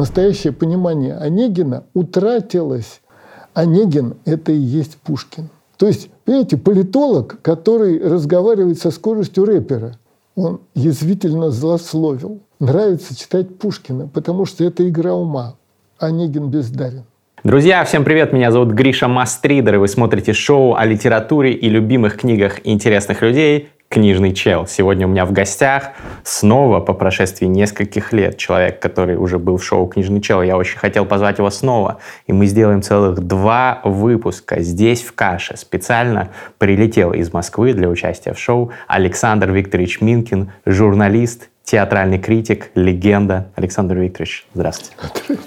настоящее понимание Онегина утратилось. Онегин – это и есть Пушкин. То есть, понимаете, политолог, который разговаривает со скоростью рэпера, он язвительно злословил. Нравится читать Пушкина, потому что это игра ума. Онегин бездарен. Друзья, всем привет! Меня зовут Гриша Мастридер, и вы смотрите шоу о литературе и любимых книгах интересных людей книжный чел. Сегодня у меня в гостях снова по прошествии нескольких лет человек, который уже был в шоу «Книжный чел». Я очень хотел позвать его снова. И мы сделаем целых два выпуска здесь, в Каше. Специально прилетел из Москвы для участия в шоу Александр Викторович Минкин, журналист, театральный критик, легенда. Александр Викторович, здравствуйте.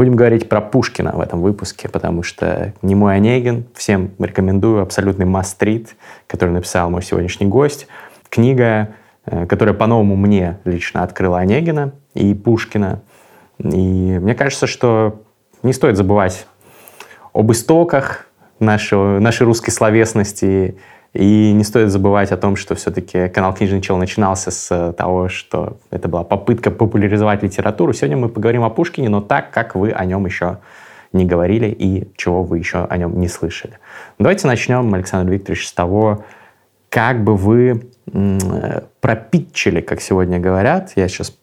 Будем говорить про Пушкина в этом выпуске, потому что не мой Онегин, всем рекомендую, абсолютный мастрит, который написал мой сегодняшний гость. Книга, э, которая по-новому мне лично открыла Онегина и Пушкина. И мне кажется, что не стоит забывать об истоках нашего, нашей русской словесности и не стоит забывать о том, что все-таки канал «Книжный чел» начинался с того, что это была попытка популяризовать литературу. Сегодня мы поговорим о Пушкине, но так, как вы о нем еще не говорили и чего вы еще о нем не слышали. Давайте начнем, Александр Викторович, с того, как бы вы пропитчили, как сегодня говорят, я сейчас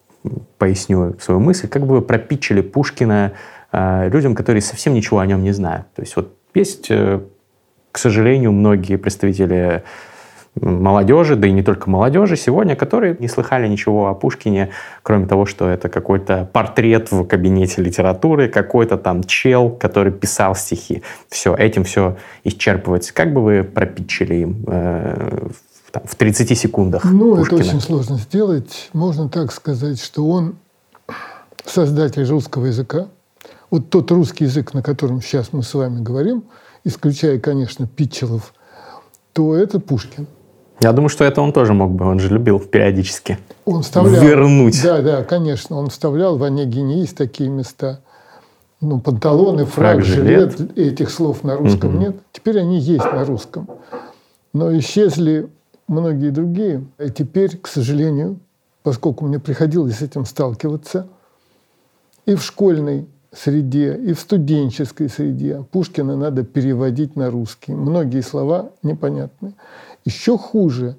поясню свою мысль, как бы вы пропитчили Пушкина э, людям, которые совсем ничего о нем не знают. То есть вот есть э, к сожалению, многие представители молодежи, да и не только молодежи сегодня, которые не слыхали ничего о Пушкине, кроме того, что это какой-то портрет в кабинете литературы, какой-то там чел, который писал стихи. Все, этим все исчерпывается. Как бы вы пропитчили им э, в 30 секундах Ну, Пушкина? это очень сложно сделать. Можно так сказать, что он создатель русского языка. Вот тот русский язык, на котором сейчас мы с вами говорим – исключая, конечно, Питчелов, то это Пушкин. Я думаю, что это он тоже мог бы, он же любил периодически он вставлял, вернуть. Да, да, конечно, он вставлял в Онегине есть такие места. Ну, панталоны, фраг, фраг жилет. жилет, этих слов на русском угу. нет. Теперь они есть на русском. Но исчезли многие другие. И теперь, к сожалению, поскольку мне приходилось с этим сталкиваться, и в школьной среде и в студенческой среде Пушкина надо переводить на русский. Многие слова непонятны. Еще хуже,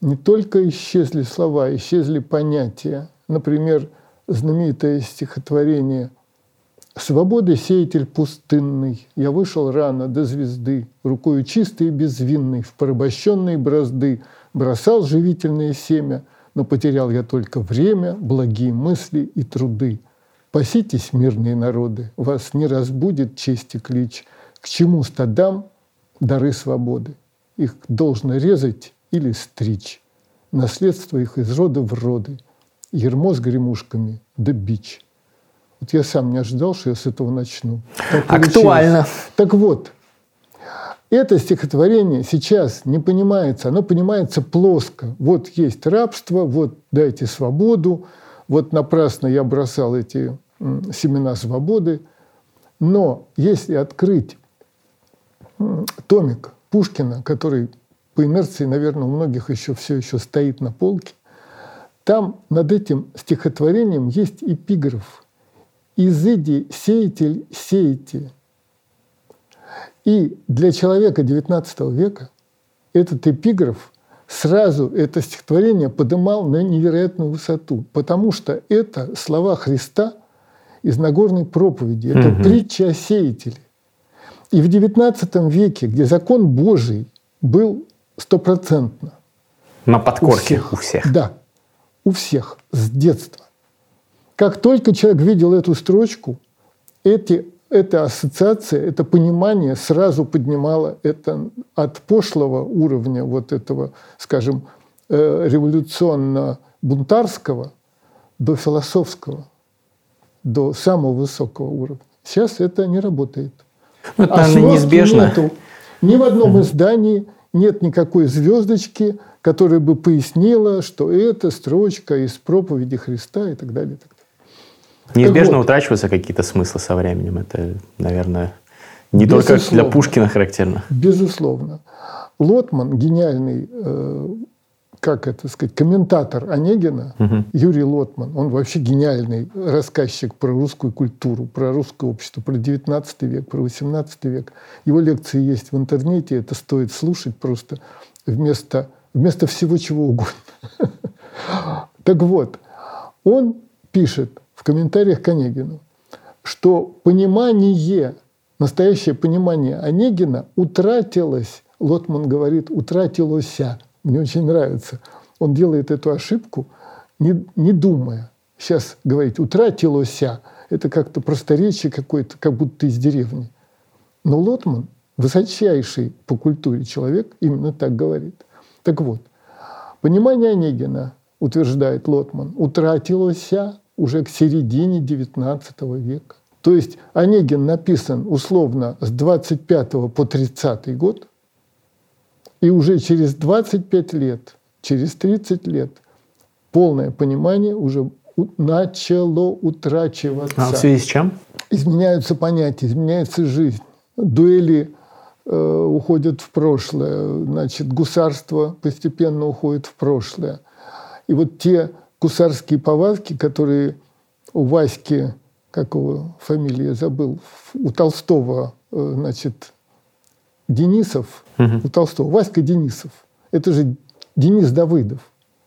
не только исчезли слова, исчезли понятия. Например, знаменитое стихотворение «Свободы сеятель пустынный, я вышел рано до звезды, рукою чистой и безвинной в порабощенные бразды бросал живительное семя, но потерял я только время, благие мысли и труды». Паситесь, мирные народы, вас не разбудит честь и клич. К чему стадам дары свободы? Их должно резать или стричь. Наследство их из рода в роды. Ермо с гремушками да бич. Вот я сам не ожидал, что я с этого начну. Так Актуально. Так вот, это стихотворение сейчас не понимается, оно понимается плоско. Вот есть рабство, вот дайте свободу, вот напрасно я бросал эти семена свободы. Но если открыть томик Пушкина, который по инерции, наверное, у многих еще все еще стоит на полке, там над этим стихотворением есть эпиграф. «Изыди, сеятель, сеяти». И для человека XIX века этот эпиграф сразу это стихотворение подымал на невероятную высоту, потому что это слова Христа – из Нагорной проповеди. Это угу. притча о сеятеле. И в XIX веке, где закон Божий был стопроцентно. На подкорке у всех, у всех. Да, у всех, с детства. Как только человек видел эту строчку, эти, эта ассоциация, это понимание сразу поднимало это от пошлого уровня вот этого, скажем, э, революционно-бунтарского до философского до самого высокого уровня. Сейчас это не работает. Ну, это, наверное, неизбежно. Нету. Ни в одном издании нет никакой звездочки, которая бы пояснила, что это строчка из проповеди Христа и так далее. И так далее. Неизбежно вот, утрачиваются какие-то смыслы со временем. Это, наверное, не безусловно, только для Пушкина характерно. Безусловно. Лотман, гениальный, э, как это сказать, комментатор Онегина, угу. Юрий Лотман, он вообще гениальный рассказчик про русскую культуру, про русское общество, про 19 век, про 18 век. Его лекции есть в интернете, это стоит слушать просто вместо, вместо всего чего угодно. Так вот, он пишет в комментариях к Онегину, что понимание, настоящее понимание Онегина утратилось, Лотман говорит, утратилося. Мне очень нравится. Он делает эту ошибку, не, не думая. Сейчас говорить «утратилося» – это как-то просторечие какое-то, как будто из деревни. Но Лотман, высочайший по культуре человек, именно так говорит. Так вот, понимание Онегина утверждает Лотман, утратилося уже к середине XIX века. То есть Онегин написан условно с 25 по 30 год, и уже через 25 лет, через 30 лет полное понимание уже начало утрачиваться. А в связи с чем? Изменяются понятия, изменяется жизнь. Дуэли э, уходят в прошлое, значит, гусарство постепенно уходит в прошлое. И вот те гусарские повадки, которые у Васьки, как его фамилия забыл, у Толстого, э, значит, Денисов, угу. у Толстого, Васька Денисов. Это же Денис Давыдов.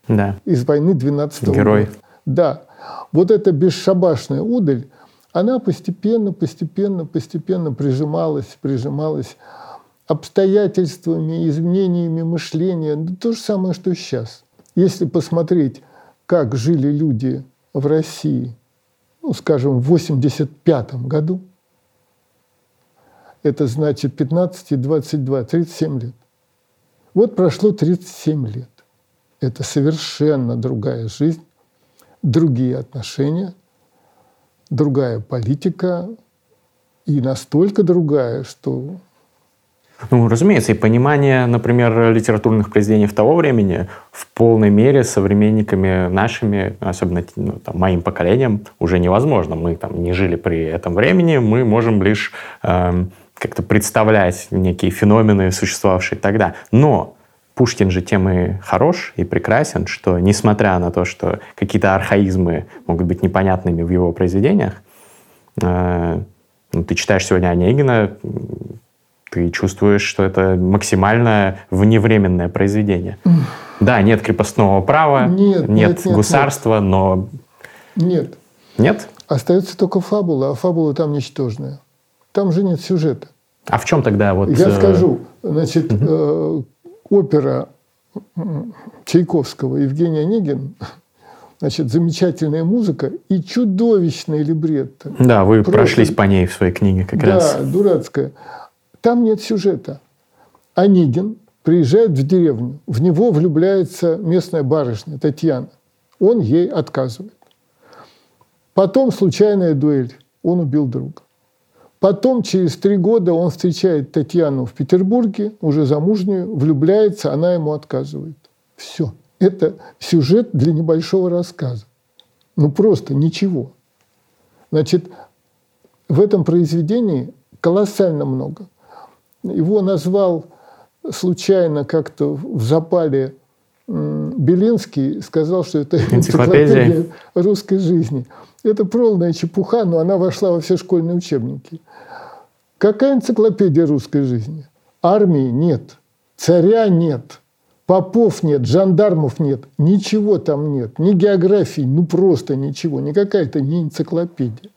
Да. Из войны 12 -го Герой. года. Да. Вот эта бесшабашная удаль, она постепенно, постепенно, постепенно прижималась, прижималась обстоятельствами, изменениями мышления. То же самое, что сейчас. Если посмотреть, как жили люди в России, ну, скажем, в 1985 году, это значит 15 и 22, 37 лет. Вот прошло 37 лет. Это совершенно другая жизнь, другие отношения, другая политика и настолько другая, что ну, разумеется, и понимание, например, литературных произведений в того времени в полной мере современниками нашими, особенно ну, там, моим поколением, уже невозможно. Мы там не жили при этом времени, мы можем лишь э, как-то представлять некие феномены, существовавшие тогда. Но Пушкин же тем и хорош и прекрасен, что несмотря на то, что какие-то архаизмы могут быть непонятными в его произведениях, э, ну, ты читаешь сегодня Онегина, ты чувствуешь, что это максимально вневременное произведение. Да, нет крепостного права, нет, нет, нет, нет государства, нет. но... Нет. Нет? Остается только фабула, а фабула там ничтожная. Там же нет сюжета. А в чем тогда вот... Я э, скажу, значит, угу. э, опера Чайковского «Евгений Онегин» значит, замечательная музыка и чудовищная либретто. Да, вы Просто... прошлись по ней в своей книге как да, раз. Да, дурацкая. Там нет сюжета. Онегин приезжает в деревню, в него влюбляется местная барышня Татьяна. Он ей отказывает. Потом случайная дуэль. Он убил друга. Потом, через три года, он встречает Татьяну в Петербурге, уже замужнюю, влюбляется, она ему отказывает. Все. Это сюжет для небольшого рассказа. Ну, просто ничего. Значит, в этом произведении колоссально много. Его назвал случайно как-то в запале Белинский, сказал, что это энциклопедия русской жизни. Это полная чепуха, но она вошла во все школьные учебники. Какая энциклопедия русской жизни? Армии нет, царя нет, попов нет, жандармов нет, ничего там нет, ни географии, ну просто ничего, никакая это не энциклопедия.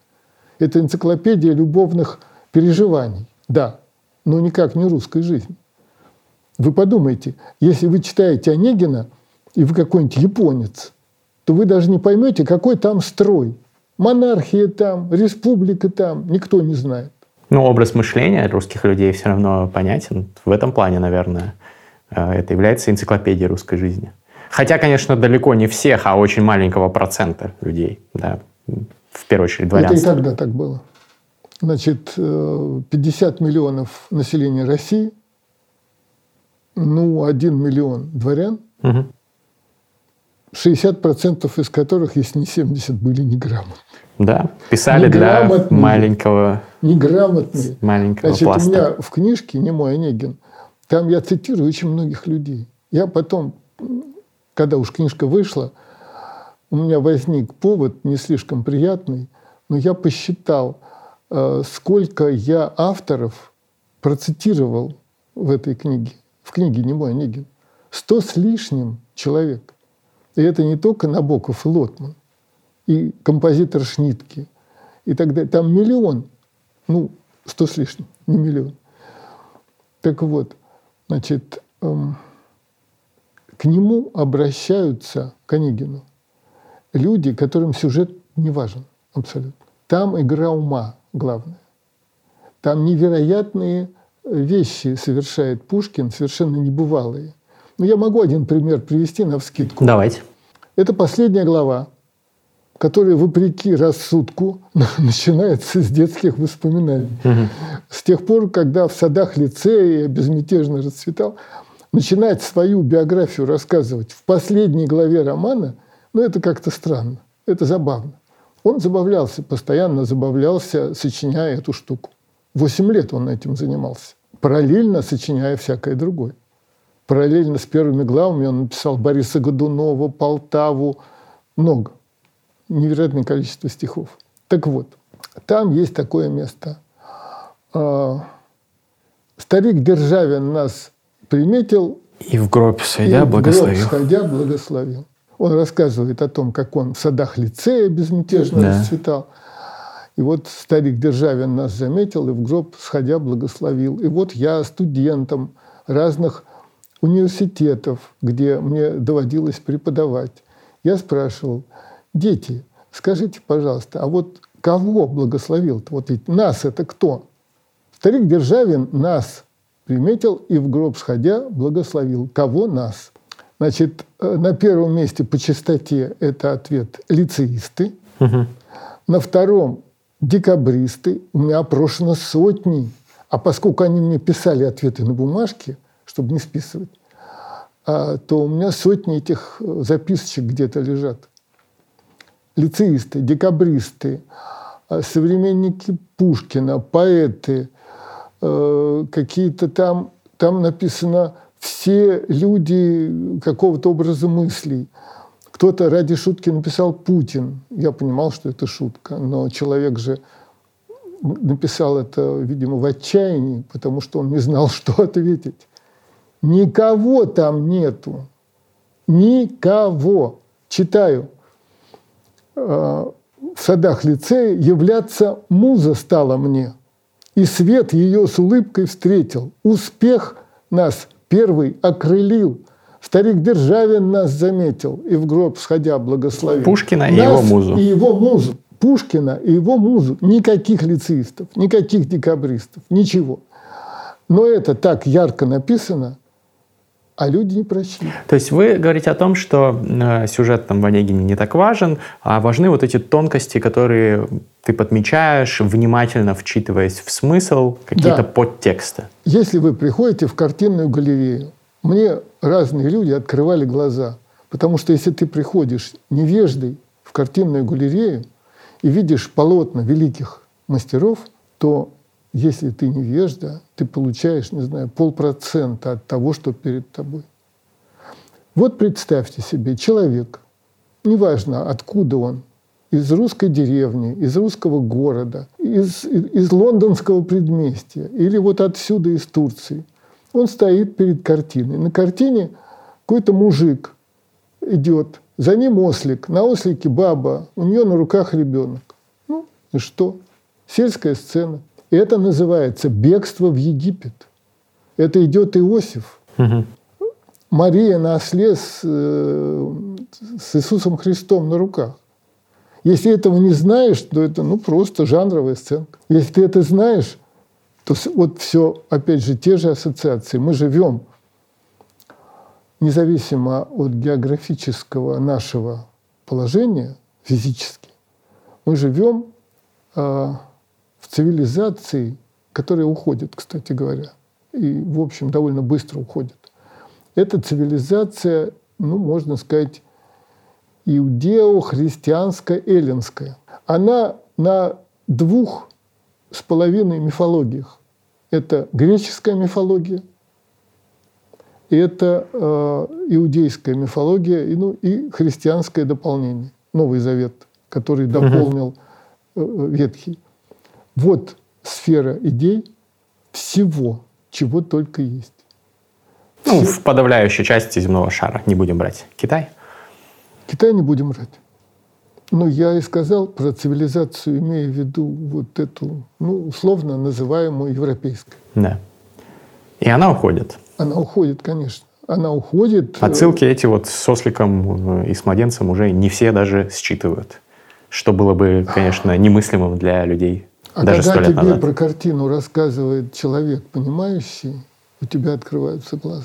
Это энциклопедия любовных переживаний, да, но никак не русской жизни. Вы подумайте, если вы читаете Онегина, и вы какой-нибудь японец, то вы даже не поймете, какой там строй. Монархия там, республика там, никто не знает. Ну, образ мышления русских людей все равно понятен. В этом плане, наверное, э, это является энциклопедией русской жизни. Хотя, конечно, далеко не всех, а очень маленького процента людей, да, в первую очередь дворянство. Это и тогда так было. Значит, 50 э, миллионов населения России, ну, 1 миллион дворян, угу. 60% из которых, если не 70, были неграмотны. Да, писали для маленького, неграмотные. маленького Значит, пласта. у меня в книжке «Не мой Онегин» там я цитирую очень многих людей. Я потом, когда уж книжка вышла, у меня возник повод не слишком приятный, но я посчитал, э, сколько я авторов процитировал в этой книге. В книге «Не мой Онегин». Сто с лишним человек. И это не только Набоков и Лотман, и композитор Шнитки, и так далее. Там миллион, ну, сто с лишним, не миллион. Так вот, значит, эм, к нему обращаются, к Онегину, люди, которым сюжет не важен абсолютно. Там игра ума главная. Там невероятные вещи совершает Пушкин, совершенно небывалые. Ну, я могу один пример привести на вскидку. Давайте. Это последняя глава, которая, вопреки рассудку, начинается с детских воспоминаний. Угу. С тех пор, когда в садах лицея безмятежно расцветал, начинать свою биографию рассказывать в последней главе романа, ну, это как-то странно, это забавно. Он забавлялся, постоянно забавлялся, сочиняя эту штуку. Восемь лет он этим занимался, параллельно сочиняя всякое другое. Параллельно с первыми главами он написал Бориса Годунова, Полтаву, много. Невероятное количество стихов. Так вот, там есть такое место. А, старик Державин нас приметил. И в гроб сходя благословил. В гроб сходя благословил. Он рассказывает о том, как он в садах лицея безмятежно да. расцветал. И вот старик Державин нас заметил и в гроб сходя благословил. И вот я студентам разных университетов, где мне доводилось преподавать, я спрашивал, дети, скажите, пожалуйста, а вот кого благословил-то? Вот ведь нас это кто? Старик Державин нас приметил и в гроб сходя благословил. Кого нас? Значит, э, на первом месте по частоте это ответ лицеисты. Угу. На втором декабристы. У меня опрошено сотни. А поскольку они мне писали ответы на бумажке – чтобы не списывать, а, то у меня сотни этих э, записочек где-то лежат. Лицеисты, декабристы, а, современники Пушкина, поэты, э, какие-то там, там написано все люди какого-то образа мыслей. Кто-то ради шутки написал Путин. Я понимал, что это шутка, но человек же написал это, видимо, в отчаянии, потому что он не знал, что ответить. Никого там нету. Никого. Читаю. А, в садах лицея являться муза стала мне. И свет ее с улыбкой встретил. Успех нас первый окрылил. Старик Державин нас заметил и в гроб сходя благословил. Пушкина нас и его музу. И его музу. Пушкина и его музу. Никаких лицеистов, никаких декабристов, ничего. Но это так ярко написано, а люди не прочли. То есть вы говорите о том, что э, сюжет там в Онегине не так важен, а важны вот эти тонкости, которые ты подмечаешь, внимательно вчитываясь в смысл, какие-то да. подтексты. Если вы приходите в картинную галерею, мне разные люди открывали глаза. Потому что если ты приходишь невеждой в картинную галерею и видишь полотна великих мастеров, то если ты невежда, ты получаешь, не знаю, полпроцента от того, что перед тобой. Вот представьте себе, человек, неважно откуда он, из русской деревни, из русского города, из, из лондонского предместья или вот отсюда из Турции. Он стоит перед картиной. На картине какой-то мужик идет, за ним ослик, на ослике баба, у нее на руках ребенок. Ну и что? Сельская сцена. Это называется бегство в Египет. Это идет Иосиф. Угу. Мария на осле с, э, с Иисусом Христом на руках. Если этого не знаешь, то это ну, просто жанровая сценка. Если ты это знаешь, то вот все, опять же, те же ассоциации. Мы живем независимо от географического нашего положения физически, мы живем э, цивилизации, которые уходят, кстати говоря, и, в общем, довольно быстро уходят. Эта цивилизация, ну, можно сказать, иудео-христианская, эллинская. она на двух с половиной мифологиях. Это греческая мифология, и это э, иудейская мифология, и, ну, и христианское дополнение, Новый Завет, который дополнил э, Ветхий. Вот сфера идей всего, чего только есть. Ну, в подавляющей части земного шара не будем брать. Китай? Китай не будем брать. Но я и сказал про цивилизацию, имея в виду вот эту, ну, условно называемую европейской. Да. И она уходит. Она уходит, конечно. Она уходит. Э, Отсылки эти вот с осликом и с младенцем уже не все даже считывают. Что было бы, конечно, немыслимым для людей а даже когда тебе назад. про картину рассказывает человек, понимающий, у тебя открываются глаза.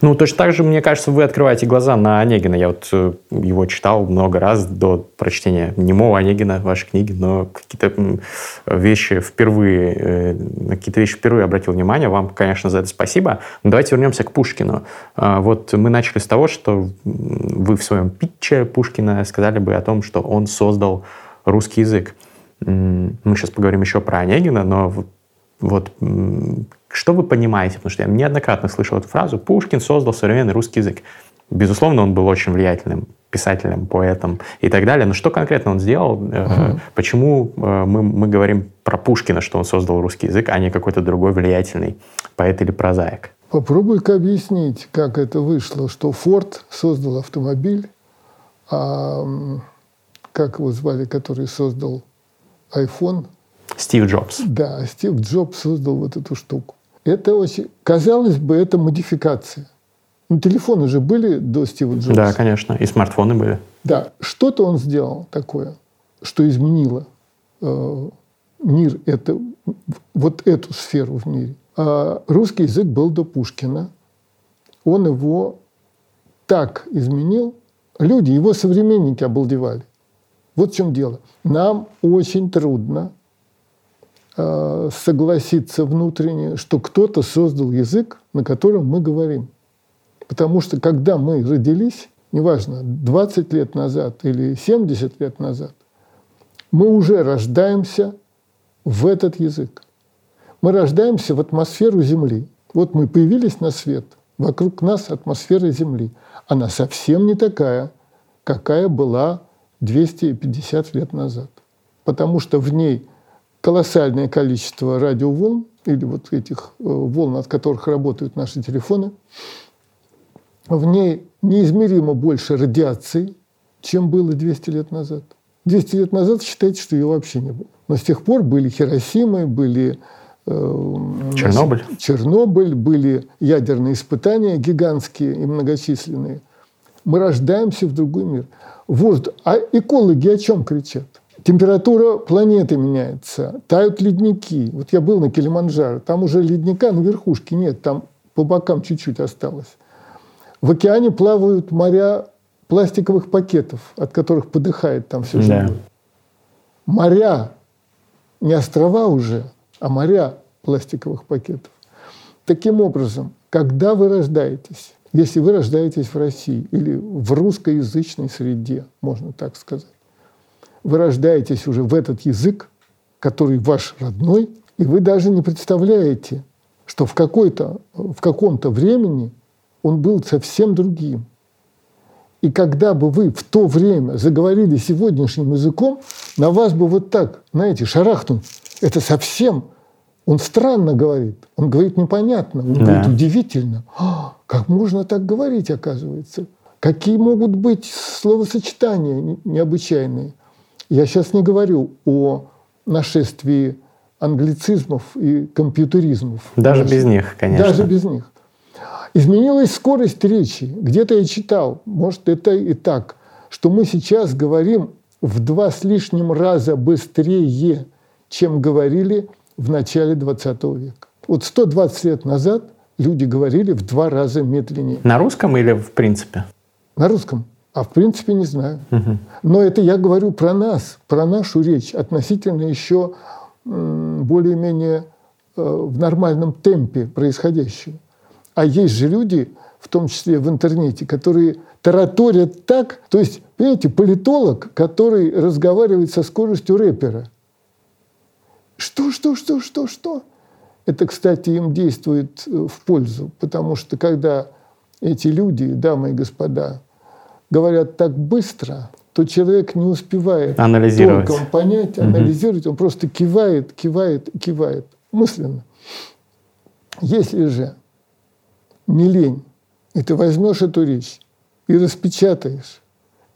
Ну, точно так же, мне кажется, вы открываете глаза на Онегина. Я вот э, его читал много раз до прочтения немого Онегина, вашей книги, но какие-то вещи впервые, э, на какие-то вещи впервые обратил внимание. Вам, конечно, за это спасибо. Но давайте вернемся к Пушкину. А, вот мы начали с того, что вы в своем питче Пушкина сказали бы о том, что он создал русский язык. Мы сейчас поговорим еще про Онегина, но вот что вы понимаете? Потому что я неоднократно слышал эту фразу. Пушкин создал современный русский язык. Безусловно, он был очень влиятельным писателем, поэтом и так далее. Но что конкретно он сделал? Uh-huh. Почему э, мы, мы говорим про Пушкина, что он создал русский язык, а не какой-то другой влиятельный поэт или прозаик? Попробуй-ка объяснить, как это вышло, что Форд создал автомобиль, а как его звали, который создал iPhone? Стив Джобс. Да, Стив Джобс создал вот эту штуку. Это очень... Казалось бы, это модификация. Ну, телефоны же были до Стива Джобса. Да, конечно. И смартфоны были. Да. Что-то он сделал такое, что изменило э, мир, это, вот эту сферу в мире. А русский язык был до Пушкина. Он его так изменил. Люди, его современники обалдевали. Вот в чем дело. Нам очень трудно Э, согласиться внутренне, что кто-то создал язык, на котором мы говорим. Потому что когда мы родились, неважно, 20 лет назад или 70 лет назад, мы уже рождаемся в этот язык. Мы рождаемся в атмосферу Земли. Вот мы появились на свет, вокруг нас атмосфера Земли. Она совсем не такая, какая была 250 лет назад. Потому что в ней колоссальное количество радиоволн или вот этих э, волн, от которых работают наши телефоны. В ней неизмеримо больше радиации, чем было 200 лет назад. 200 лет назад считайте, что ее вообще не было. Но с тех пор были Хиросимы, были э, Чернобыль. Чернобыль, были ядерные испытания гигантские и многочисленные. Мы рождаемся в другой мир. Вот. А экологи о чем кричат? Температура планеты меняется, тают ледники. Вот я был на Килиманджаро, там уже ледника на верхушке нет, там по бокам чуть-чуть осталось. В океане плавают моря пластиковых пакетов, от которых подыхает там все живое. Да. Моря, не острова уже, а моря пластиковых пакетов. Таким образом, когда вы рождаетесь, если вы рождаетесь в России или в русскоязычной среде, можно так сказать, вы рождаетесь уже в этот язык, который ваш родной, и вы даже не представляете, что в, какой-то, в каком-то времени он был совсем другим. И когда бы вы в то время заговорили сегодняшним языком, на вас бы вот так, знаете, шарахнул. Это совсем... Он странно говорит. Он говорит непонятно. Он да. говорит удивительно. Как можно так говорить, оказывается? Какие могут быть словосочетания необычайные? Я сейчас не говорю о нашествии англицизмов и компьютеризмов. Даже без них, конечно. Даже без них. Изменилась скорость речи. Где-то я читал, может, это и так, что мы сейчас говорим в два с лишним раза быстрее, чем говорили в начале 20 века. Вот 120 лет назад люди говорили в два раза медленнее. На русском или в принципе? На русском. А в принципе не знаю. Угу. Но это я говорю про нас, про нашу речь, относительно еще более-менее э, в нормальном темпе происходящего. А есть же люди, в том числе в интернете, которые тараторят так, то есть, понимаете, политолог, который разговаривает со скоростью рэпера. Что, что, что, что, что? Это, кстати, им действует э, в пользу, потому что когда эти люди, дамы и господа, говорят так быстро, то человек не успевает анализировать. толком понять, анализировать, угу. он просто кивает, кивает, кивает мысленно. Если же не лень, и ты возьмешь эту речь и распечатаешь,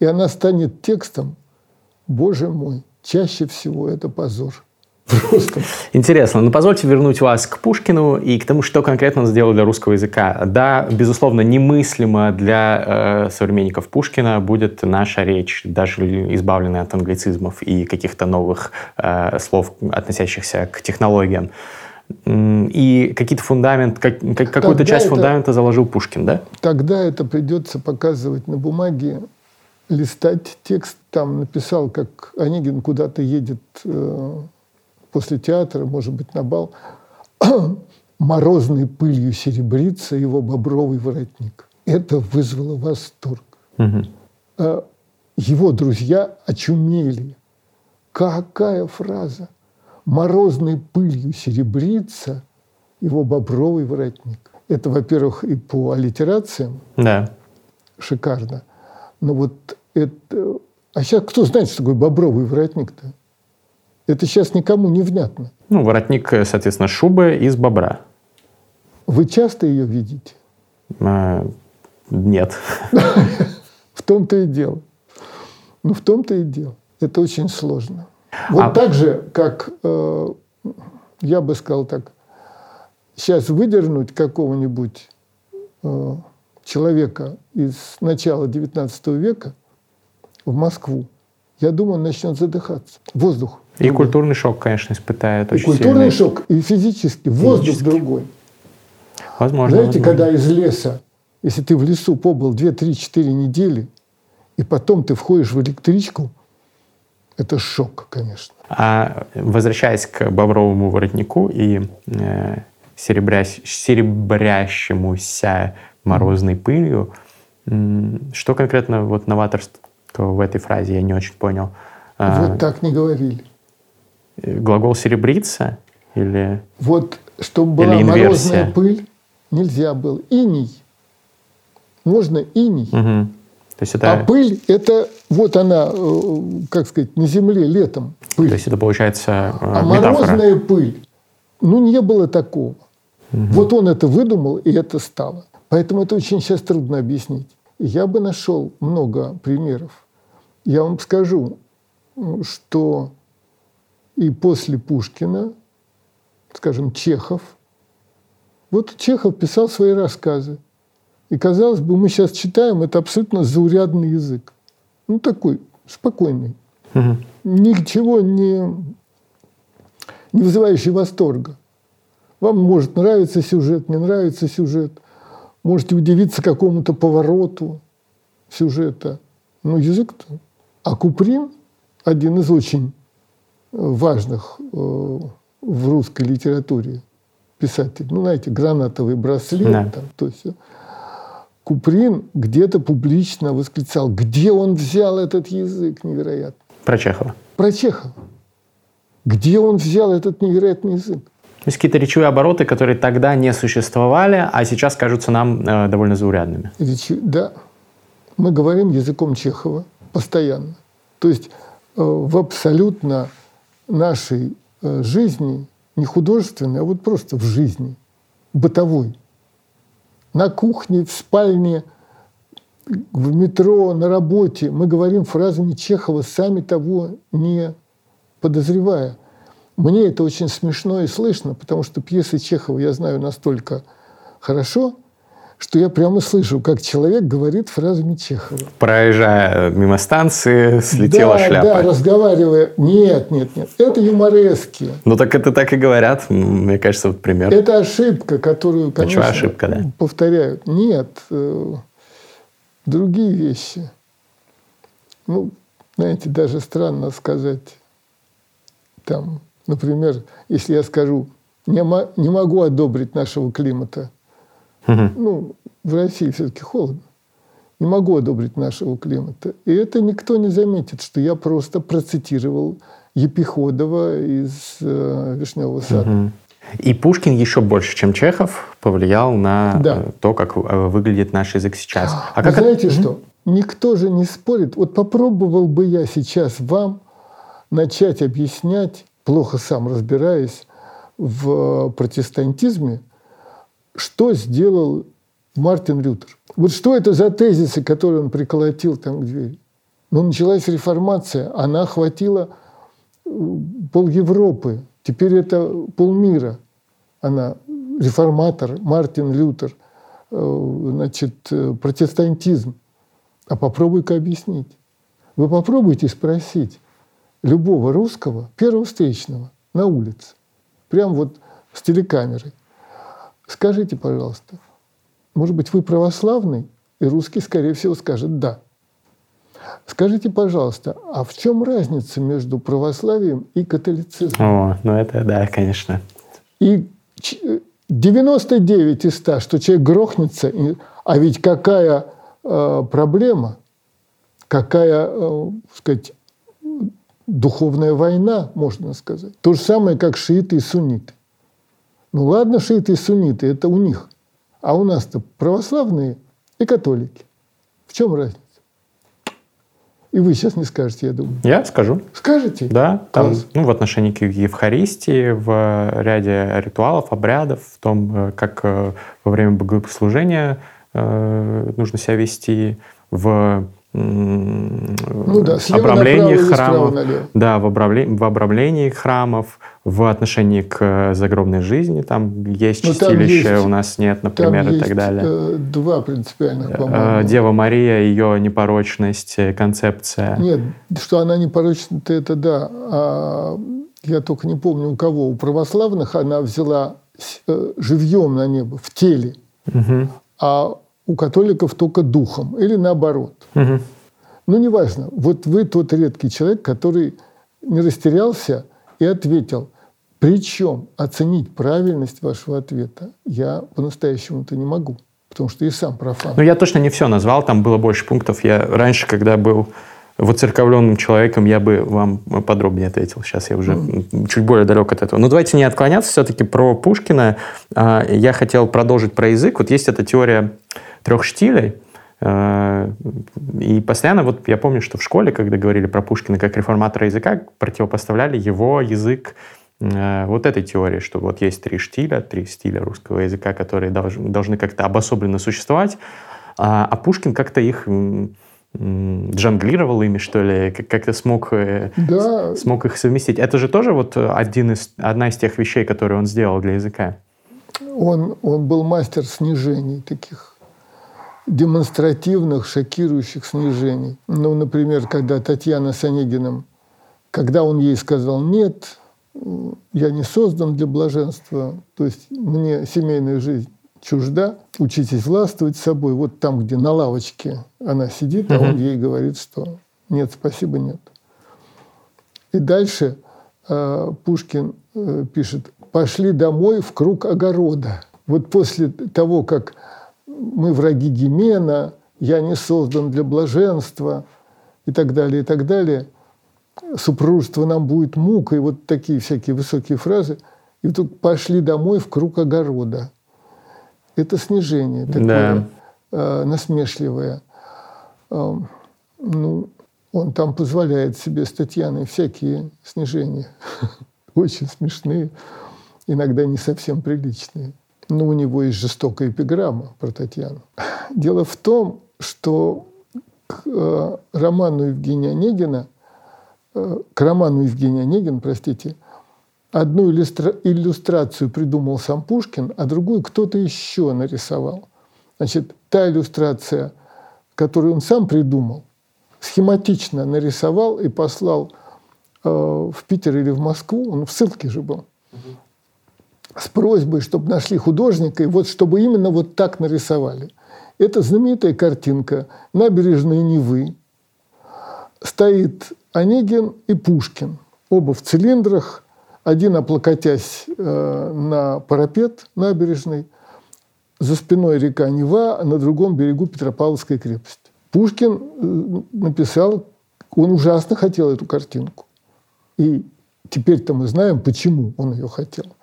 и она станет текстом, боже мой, чаще всего это позор. Просто. Интересно. Но ну, позвольте вернуть вас к Пушкину и к тому, что конкретно он сделал для русского языка. Да, безусловно, немыслимо для э, современников Пушкина будет наша речь, даже избавленная от англицизмов и каких-то новых э, слов, относящихся к технологиям. И какие-то фундамент, как, какую-то часть это, фундамента заложил Пушкин, да? Тогда это придется показывать на бумаге, листать текст. Там написал, как Онегин куда-то едет э, после театра, может быть, на бал. Морозной пылью серебрится его бобровый воротник. Это вызвало восторг. Угу. Его друзья очумели. Какая фраза! морозной пылью серебрится его бобровый воротник. Это, во-первых, и по аллитерациям да. шикарно. Но вот это... А сейчас кто знает, что такое бобровый воротник-то? Это сейчас никому не внятно. Ну, воротник, соответственно, шубы из бобра. Вы часто ее видите? А, нет. В том-то и дело. Ну, в том-то и дело. Это очень сложно. Вот а... так же, как, э, я бы сказал так, сейчас выдернуть какого-нибудь э, человека из начала XIX века в Москву, я думаю, он начнет задыхаться. Воздух. И другой. культурный шок, конечно, испытает и культурный сильный. шок, и физический. Воздух другой. Возможно. Знаете, возможно. когда из леса, если ты в лесу побыл 2, 3, 4 недели, и потом ты входишь в электричку, это шок, конечно. А возвращаясь к бобровому воротнику и э, серебрящ, серебрящемуся морозной пылью, что конкретно вот новаторство в этой фразе я не очень понял. А, вот так не говорили. Глагол серебриться или Вот чтобы была или морозная пыль, нельзя было. Иней. Можно иней. Угу. То есть это... А пыль – это вот она, э, как сказать, на земле летом. Пыль. То есть это получается э, А морозная пыль, ну не было такого. Угу. Вот он это выдумал, и это стало. Поэтому это очень сейчас трудно объяснить. Я бы нашел много примеров. Я вам скажу, что и после Пушкина, скажем, Чехов, вот Чехов писал свои рассказы. И, казалось бы, мы сейчас читаем, это абсолютно заурядный язык. Ну, такой, спокойный. Угу. Ничего не, не вызывающий восторга. Вам может нравиться сюжет, не нравится сюжет. Можете удивиться какому-то повороту сюжета. Но язык-то... А Куприн, один из очень важных э, в русской литературе писателей, ну, знаете, гранатовый браслет, да. там, то есть Куприн где-то публично восклицал, где он взял этот язык невероятный. Про Чехова. Про Чехова. Где он взял этот невероятный язык? То есть какие-то речевые обороты, которые тогда не существовали, а сейчас кажутся нам э, довольно заурядными. Речи, да. Мы говорим языком Чехова постоянно. То есть э, в абсолютно нашей э, жизни, не художественной, а вот просто в жизни, бытовой – на кухне, в спальне, в метро, на работе. Мы говорим фразами Чехова, сами того не подозревая. Мне это очень смешно и слышно, потому что пьесы Чехова я знаю настолько хорошо, что я прямо слышу, как человек говорит фразами Чехова. Проезжая мимо станции, слетела да, шляпа. Да, разговаривая. Нет, нет, нет. Это юморески. Ну так это так и говорят, мне кажется, вот пример. Это ошибка, которую, конечно, Почему ошибка, да? повторяют. Нет, э, другие вещи. Ну, знаете, даже странно сказать. Там, например, если я скажу, не, не могу одобрить нашего климата – Угу. Ну, в России все-таки холодно. Не могу одобрить нашего климата. И это никто не заметит, что я просто процитировал Епиходова из э, «Вишневого сада». Угу. И Пушкин еще больше, чем Чехов, повлиял на да. Э, то, как э, выглядит наш язык сейчас. А как знаете это... что? Никто же не спорит. Вот попробовал бы я сейчас вам начать объяснять, плохо сам разбираясь в протестантизме, что сделал Мартин Лютер. Вот что это за тезисы, которые он приколотил там к двери? Ну, началась реформация, она охватила э, пол Европы, теперь это полмира. Она реформатор, Мартин Лютер, э, значит, э, протестантизм. А попробуй-ка объяснить. Вы попробуйте спросить любого русского, первого встречного, на улице, прям вот с телекамерой. Скажите, пожалуйста, может быть, вы православный? И русский, скорее всего, скажет «да». Скажите, пожалуйста, а в чем разница между православием и католицизмом? О, ну это да, конечно. И 99 из 100, что человек грохнется, а ведь какая э, проблема, какая, э, сказать, духовная война, можно сказать. То же самое, как шииты и сунниты. Ну ладно, шииты и сунниты, это у них. А у нас-то православные и католики. В чем разница? И вы сейчас не скажете, я думаю. Я скажу. Скажете? Да. Там, ну, в отношении к Евхаристии, в ряде ритуалов, обрядов, в том, э, как э, во время богослужения э, нужно себя вести, в ну, да, обрамлении храмов, да, в, обрамлении, в обрамлении храмов, в отношении к загробной жизни, там есть Но ну, чистилище, есть, у нас нет, например, там и так далее. Э, два принципиальных, э, по-моему. Дева Мария, ее непорочность, э, концепция. Нет, что она непорочна, это да. А я только не помню у кого. У православных она взяла живьем на небо, в теле. Угу. А у католиков только духом или наоборот. Угу. Ну, неважно. Вот вы тот редкий человек, который не растерялся и ответил. Причем оценить правильность вашего ответа я по-настоящему-то не могу, потому что и сам профан. Ну, я точно не все назвал, там было больше пунктов. Я раньше, когда был воцерковленным человеком, я бы вам подробнее ответил. Сейчас я уже mm. чуть более далек от этого. Но давайте не отклоняться все-таки про Пушкина. А, я хотел продолжить про язык. Вот есть эта теория трех штилей. Э, и постоянно, вот я помню, что в школе, когда говорили про Пушкина как реформатора языка, противопоставляли его язык э, вот этой теории, что вот есть три штиля, три стиля русского языка, которые должны, должны как-то обособленно существовать, а, а Пушкин как-то их джанглировал ими, что ли, как-то смог, э, да. смог их совместить. Это же тоже вот один из, одна из тех вещей, которые он сделал для языка. Он, он был мастер снижений таких демонстративных, шокирующих снижений. Ну, например, когда Татьяна с Онегиным, когда он ей сказал «нет», я не создан для блаженства, то есть мне семейная жизнь чужда, учитесь властвовать собой. Вот там, где на лавочке она сидит, а он ей говорит, что нет, спасибо, нет. И дальше э, Пушкин э, пишет, пошли домой в круг огорода. Вот после того, как мы враги Гимена, я не создан для блаженства и так далее, и так далее. Супружество нам будет мукой, вот такие всякие высокие фразы. И вдруг пошли домой в круг огорода. Это снижение такое да. э, насмешливое. Э, ну, он там позволяет себе с Татьяной всякие снижения. Очень смешные, иногда не совсем приличные. Ну, у него есть жестокая эпиграмма про Татьяну. Дело в том, что к э, роману Евгения Онегина, э, к роману Евгения Онегина, простите, одну иллюстра иллюстрацию придумал сам Пушкин, а другую кто-то еще нарисовал. Значит, та иллюстрация, которую он сам придумал, схематично нарисовал и послал э, в Питер или в Москву, он в ссылке же был, с просьбой, чтобы нашли художника, и вот чтобы именно вот так нарисовали. Это знаменитая картинка «Набережные Невы». Стоит Онегин и Пушкин, оба в цилиндрах, один облокотясь э, на парапет набережной, за спиной река Нева, а на другом берегу Петропавловская крепость. Пушкин э, написал, он ужасно хотел эту картинку. И теперь-то мы знаем, почему он ее хотел.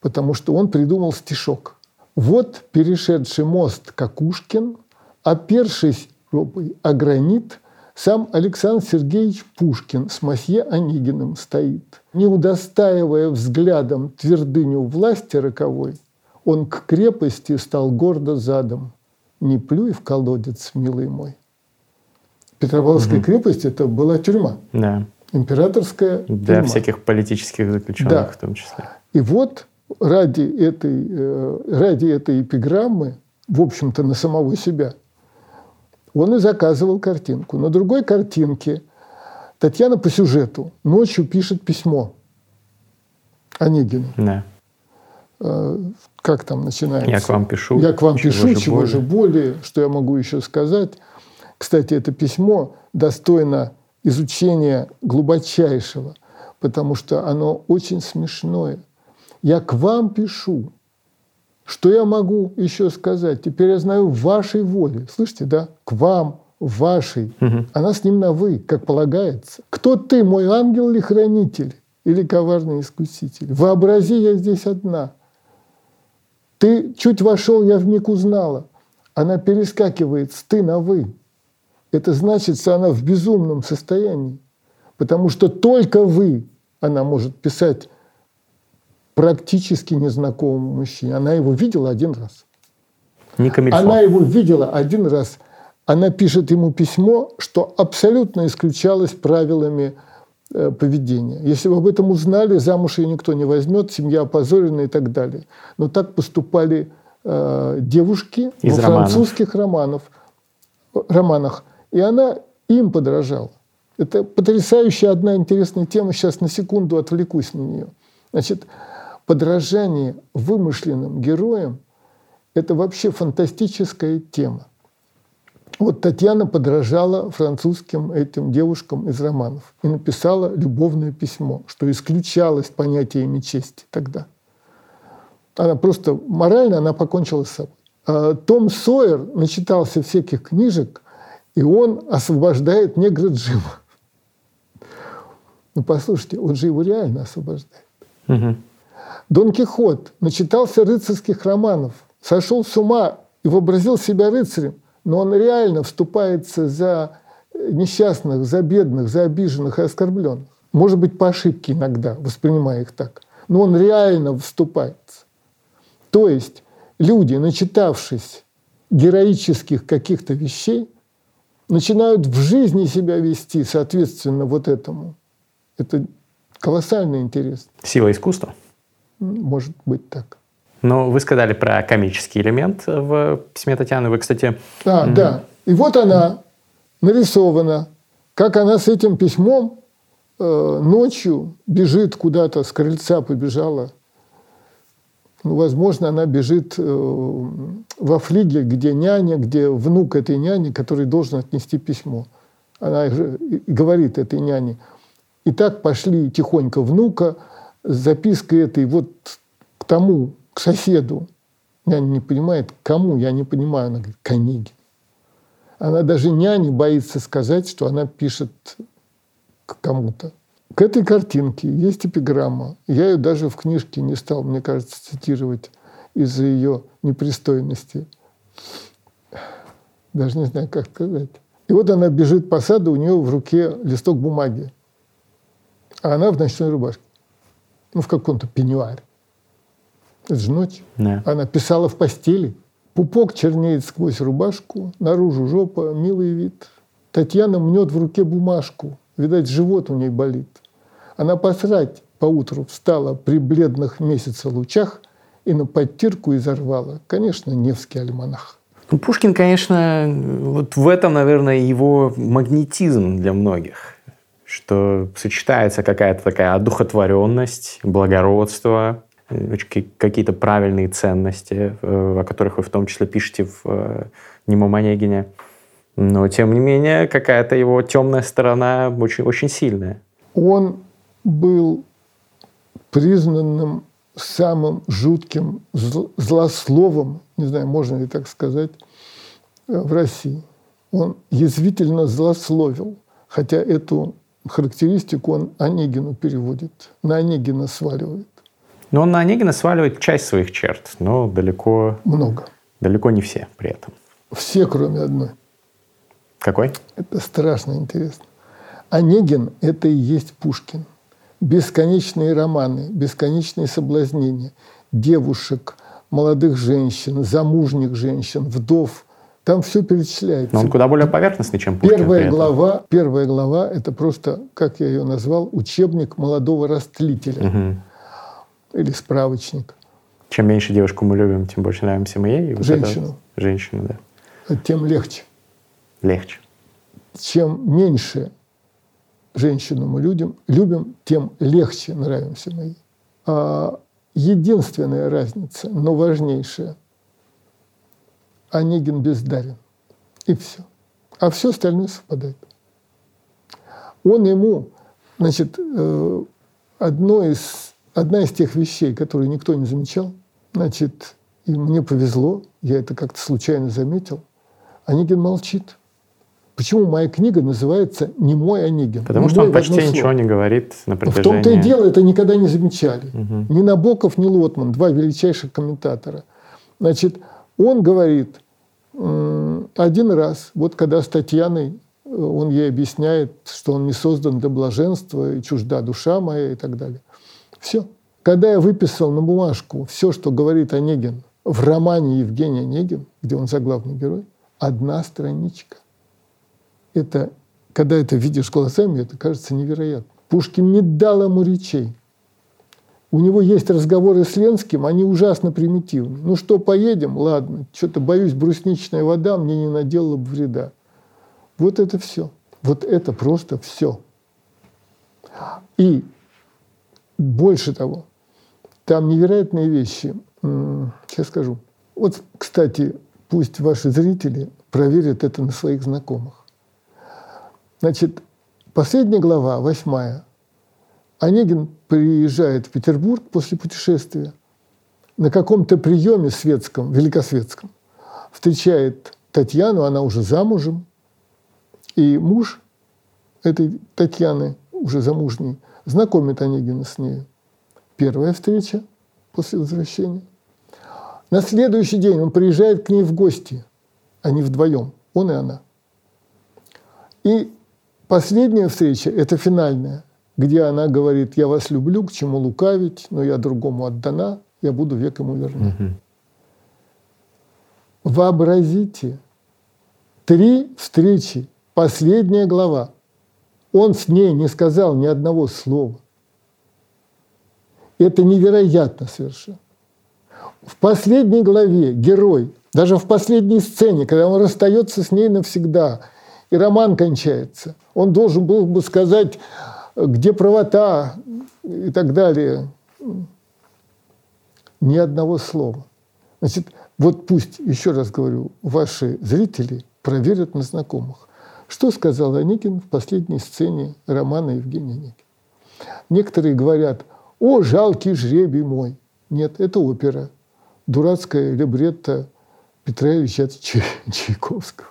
Потому что он придумал стишок. Вот перешедший мост Какушкин, опершись робой о гранит, сам Александр Сергеевич Пушкин с Масье Онегиным стоит. Не удостаивая взглядом твердыню власти роковой, он к крепости стал гордо задом. Не плюй в колодец, милый мой. Петропавловская угу. крепость – это была тюрьма. Да. Императорская Для тюрьма. всяких политических заключенных да. в том числе. И вот ради этой, э, ради этой эпиграммы, в общем-то, на самого себя, он и заказывал картинку. На другой картинке Татьяна по сюжету ночью пишет письмо Онегину. Да. Э, как там начинается? Я к вам пишу. Я к вам чего пишу, же чего же более, что я могу еще сказать. Кстати, это письмо достойно изучения глубочайшего, потому что оно очень смешное. Я к вам пишу. Что я могу еще сказать? Теперь я знаю вашей воле. Слышите, да? К вам, вашей. Угу. Она с ним на «вы», как полагается. Кто ты, мой ангел или хранитель? Или коварный искуситель? Вообрази, я здесь одна. Ты чуть вошел, я вмиг узнала. Она перескакивает с «ты» на «вы». Это значит, что она в безумном состоянии. Потому что только вы, она может писать практически незнакомому мужчине. Она его видела один раз. Не Она его видела один раз. Она пишет ему письмо, что абсолютно исключалось правилами э, поведения. Если бы об этом узнали, замуж ее никто не возьмет, семья опозорена и так далее. Но так поступали э, девушки Из во романов. французских романов, романах. И она им подражала. Это потрясающая одна интересная тема. Сейчас на секунду отвлекусь на нее. Значит, подражание вымышленным героям – это вообще фантастическая тема. Вот Татьяна подражала французским этим девушкам из романов и написала любовное письмо, что исключалось понятиями чести тогда. Она просто морально она покончила с собой. А Том Сойер начитался всяких книжек, и он освобождает негра Джима. Ну, послушайте, он же его реально освобождает. Угу. Дон Кихот начитался рыцарских романов, сошел с ума и вообразил себя рыцарем, но он реально вступается за несчастных, за бедных, за обиженных и оскорбленных. Может быть, по ошибке иногда, воспринимая их так. Но он реально вступается. То есть люди, начитавшись героических каких-то вещей, начинают в жизни себя вести соответственно вот этому. Это колоссально интересно. Сила искусства? Может быть так. Но вы сказали про комический элемент в письме Татьяны. Вы, кстати... А, mm да. И вот она нарисована, как она с этим письмом э, ночью бежит куда-то, с крыльца побежала. Ну, возможно, она бежит э, во флигель, где няня, где внук этой няни, который должен отнести письмо. Она говорит этой няне. И так пошли тихонько внука, запиской этой вот к тому, к соседу. Няня не понимает, кому, я не понимаю. Она говорит, Конегин. Она даже няне боится сказать, что она пишет к кому-то. К этой картинке есть эпиграмма. Я ее даже в книжке не стал, мне кажется, цитировать из-за ее непристойности. Даже не знаю, как сказать. И вот она бежит по саду, у нее в руке листок бумаги. А она в ночной рубашке ну, в каком-то пеньюаре. Это же ночь. Да. Она писала в постели. Пупок чернеет сквозь рубашку, наружу жопа, милый вид. Татьяна мнет в руке бумажку. Видать, живот у ней болит. Она посрать поутру встала при бледных месяца лучах и на подтирку изорвала. Конечно, Невский альманах. Ну, Пушкин, конечно, вот в этом, наверное, его магнетизм для многих что сочетается какая-то такая одухотворенность, благородство, э, какие-то правильные ценности, э, о которых вы в том числе пишете в э, «Немом Онегине». Но, тем не менее, какая-то его темная сторона очень, очень сильная. Он был признанным самым жутким злословом, не знаю, можно ли так сказать, в России. Он язвительно злословил, хотя эту характеристику он Онегину переводит, на Онегина сваливает. Но он на Онегина сваливает часть своих черт, но далеко... Много. Далеко не все при этом. Все, кроме одной. Какой? Это страшно интересно. Онегин – это и есть Пушкин. Бесконечные романы, бесконечные соблазнения девушек, молодых женщин, замужних женщин, вдов. Там все перечисляется. Но он куда более поверхностный, чем Пушкин. Первая глава, первая глава – это просто, как я ее назвал, учебник молодого растлителя. Угу. Или справочник. Чем меньше девушку мы любим, тем больше нравимся мы ей. Женщину. Вот женщину, да. Тем легче. Легче. Чем меньше женщину мы людям, любим, тем легче нравимся мы ей. А единственная разница, но важнейшая – Онегин бездарен. И все. А все остальное совпадает. Он ему, значит, э, одно из, одна из тех вещей, которые никто не замечал, значит, и мне повезло, я это как-то случайно заметил, Онегин молчит. Почему моя книга называется «Не мой Онегин»? Потому не что он почти ничего не говорит на протяжении... В том-то и дело, это никогда не замечали. Угу. Ни Набоков, ни Лотман, два величайших комментатора. Значит, он говорит один раз, вот когда с Татьяной э, он ей объясняет, что он не создан для блаженства, и чужда душа моя и так далее. Все. Когда я выписал на бумажку все, что говорит Онегин в романе Евгения Онегин, где он заглавный герой, одна страничка. Это, когда это видишь глазами, это кажется невероятно. Пушкин не дал ему речей. У него есть разговоры с Ленским, они ужасно примитивны. Ну что, поедем? Ладно. Что-то боюсь, брусничная вода мне не наделала бы вреда. Вот это все. Вот это просто все. И больше того, там невероятные вещи. Сейчас скажу. Вот, кстати, пусть ваши зрители проверят это на своих знакомых. Значит, последняя глава, восьмая, Онегин приезжает в Петербург после путешествия, на каком-то приеме светском, великосветском, встречает Татьяну, она уже замужем, и муж этой Татьяны, уже замужней, знакомит Онегина с ней. Первая встреча после возвращения. На следующий день он приезжает к ней в гости. Они вдвоем, он и она. И последняя встреча, это финальная, где она говорит, я вас люблю, к чему лукавить, но я другому отдана, я буду век ему верна. Угу. Вообразите, три встречи, последняя глава. Он с ней не сказал ни одного слова. Это невероятно совершенно. В последней главе герой, даже в последней сцене, когда он расстается с ней навсегда, и роман кончается, он должен был бы сказать, где правота и так далее. Ни одного слова. Значит, вот пусть, еще раз говорю, ваши зрители проверят на знакомых. Что сказал Аникин в последней сцене романа Евгения Аникина? Некоторые говорят, о, жалкий жребий мой. Нет, это опера. Дурацкая либретто Петра Ильича Чайковского.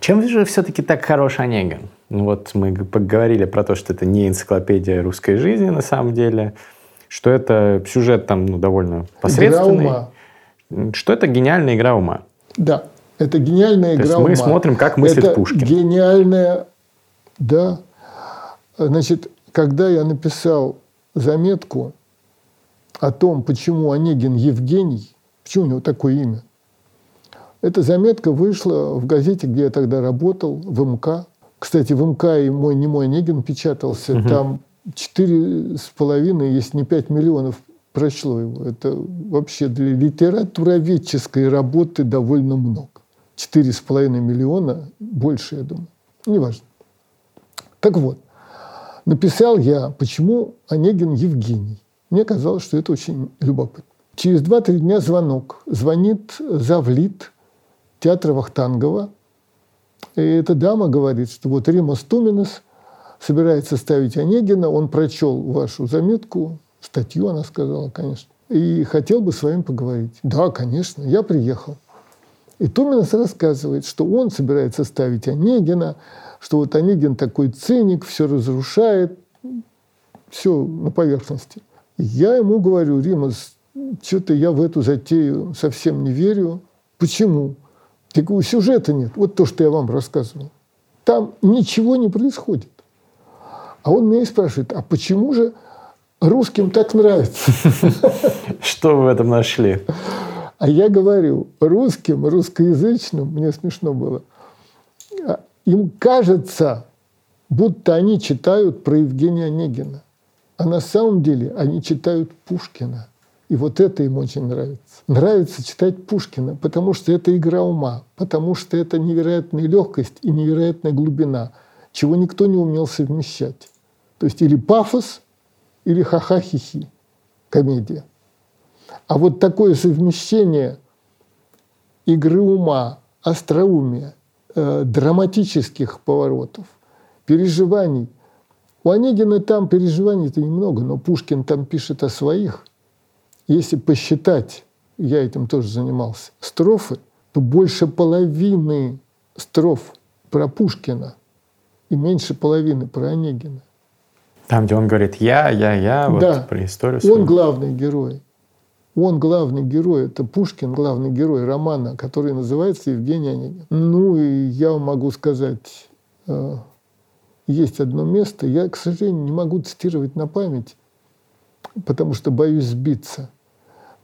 Чем же все-таки так хорош Онегин? Ну вот мы поговорили про то, что это не энциклопедия русской жизни на самом деле, что это сюжет там ну, довольно посредственный. Игра ума. Что это гениальная игра ума. Да, это гениальная игра то есть мы ума. смотрим, как мыслит это Пушкин. гениальная, да. Значит, когда я написал заметку о том, почему Онегин Евгений, почему у него такое имя, эта заметка вышла в газете, где я тогда работал, в МК. Кстати, в МК и мой немой Онегин печатался. Угу. Там четыре с половиной, если не пять миллионов прочло его. Это вообще для литературоведческой работы довольно много. Четыре с половиной миллиона, больше, я думаю. Неважно. Так вот, написал я, почему Онегин Евгений. Мне казалось, что это очень любопытно. Через два-три дня звонок. Звонит завлит театра Вахтангова. И эта дама говорит, что вот Римас Туминес собирается ставить Онегина, он прочел вашу заметку, Статью она сказала, конечно. И хотел бы с вами поговорить. Да, конечно, я приехал. И Томинс рассказывает, что он собирается ставить Онегина, что вот Онегин такой циник, все разрушает, все на поверхности. Я ему говорю, Римас, что-то я в эту затею совсем не верю. Почему? Говорю, сюжета нет. Вот то, что я вам рассказывал. Там ничего не происходит. А он меня и спрашивает, а почему же русским так нравится? Что вы в этом нашли? А я говорю, русским, русскоязычным, мне смешно было, а, им кажется, будто они читают про Евгения Онегина. А на самом деле они читают Пушкина. И вот это им очень нравится. Нравится читать Пушкина, потому что это игра ума, потому что это невероятная легкость и невероятная глубина, чего никто не умел совмещать. То есть или пафос, или ха-ха-хи-хи, комедия. А вот такое совмещение игры ума, остроумия, э, драматических поворотов, переживаний. У Онегина там переживаний-то немного, но Пушкин там пишет о своих. Если посчитать, я этим тоже занимался, строфы, то больше половины строф про Пушкина и меньше половины про Онегина. Там, где он говорит «я, я, я», вот да. про историю свою. Он главный герой. Он главный герой, это Пушкин, главный герой романа, который называется «Евгений Онегин». Ну и я могу сказать, э, есть одно место, я, к сожалению, не могу цитировать на память, потому что боюсь сбиться.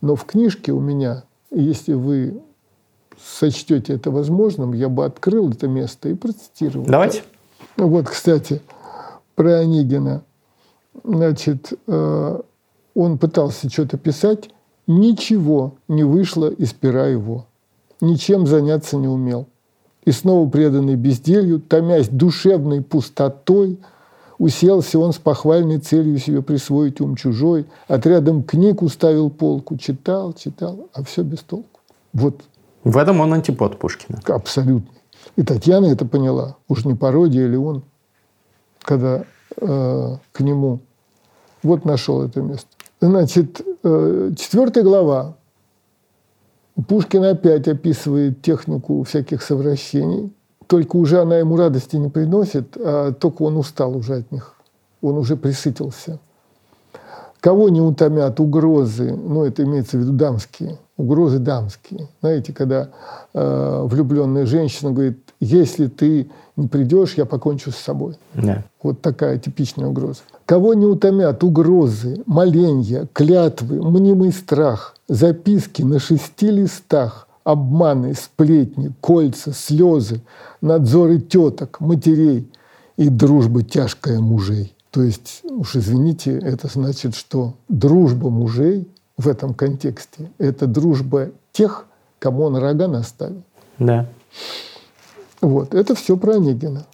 Но в книжке у меня, если вы сочтете это возможным, я бы открыл это место и процитировал. Давайте. Вот, кстати, про Онегина. Значит, э, он пытался что-то писать, ничего не вышло из пера его. Ничем заняться не умел. И снова преданный безделью, томясь душевной пустотой – Уселся он с похвальной целью себе присвоить ум чужой, отрядом книг уставил полку, читал, читал, а все без толку. Вот. В этом он антипод Пушкина. Абсолютно. И Татьяна это поняла. Уж не пародия ли он, когда э, к нему вот нашел это место. Значит, э, четвертая глава. Пушкин опять описывает технику всяких совращений – только уже она ему радости не приносит, а только он устал уже от них. Он уже присытился. Кого не утомят угрозы, ну это имеется в виду дамские, угрозы дамские. Знаете, когда э, влюбленная женщина говорит, если ты не придешь, я покончу с собой. Yeah. Вот такая типичная угроза. Кого не утомят угрозы, моленья, клятвы, мнимый страх, записки на шести листах – обманы, сплетни, кольца, слезы, надзоры теток, матерей и дружба тяжкая мужей. То есть, уж извините, это значит, что дружба мужей в этом контексте – это дружба тех, кому он рога наставил. Да. Вот, это все про Онегина.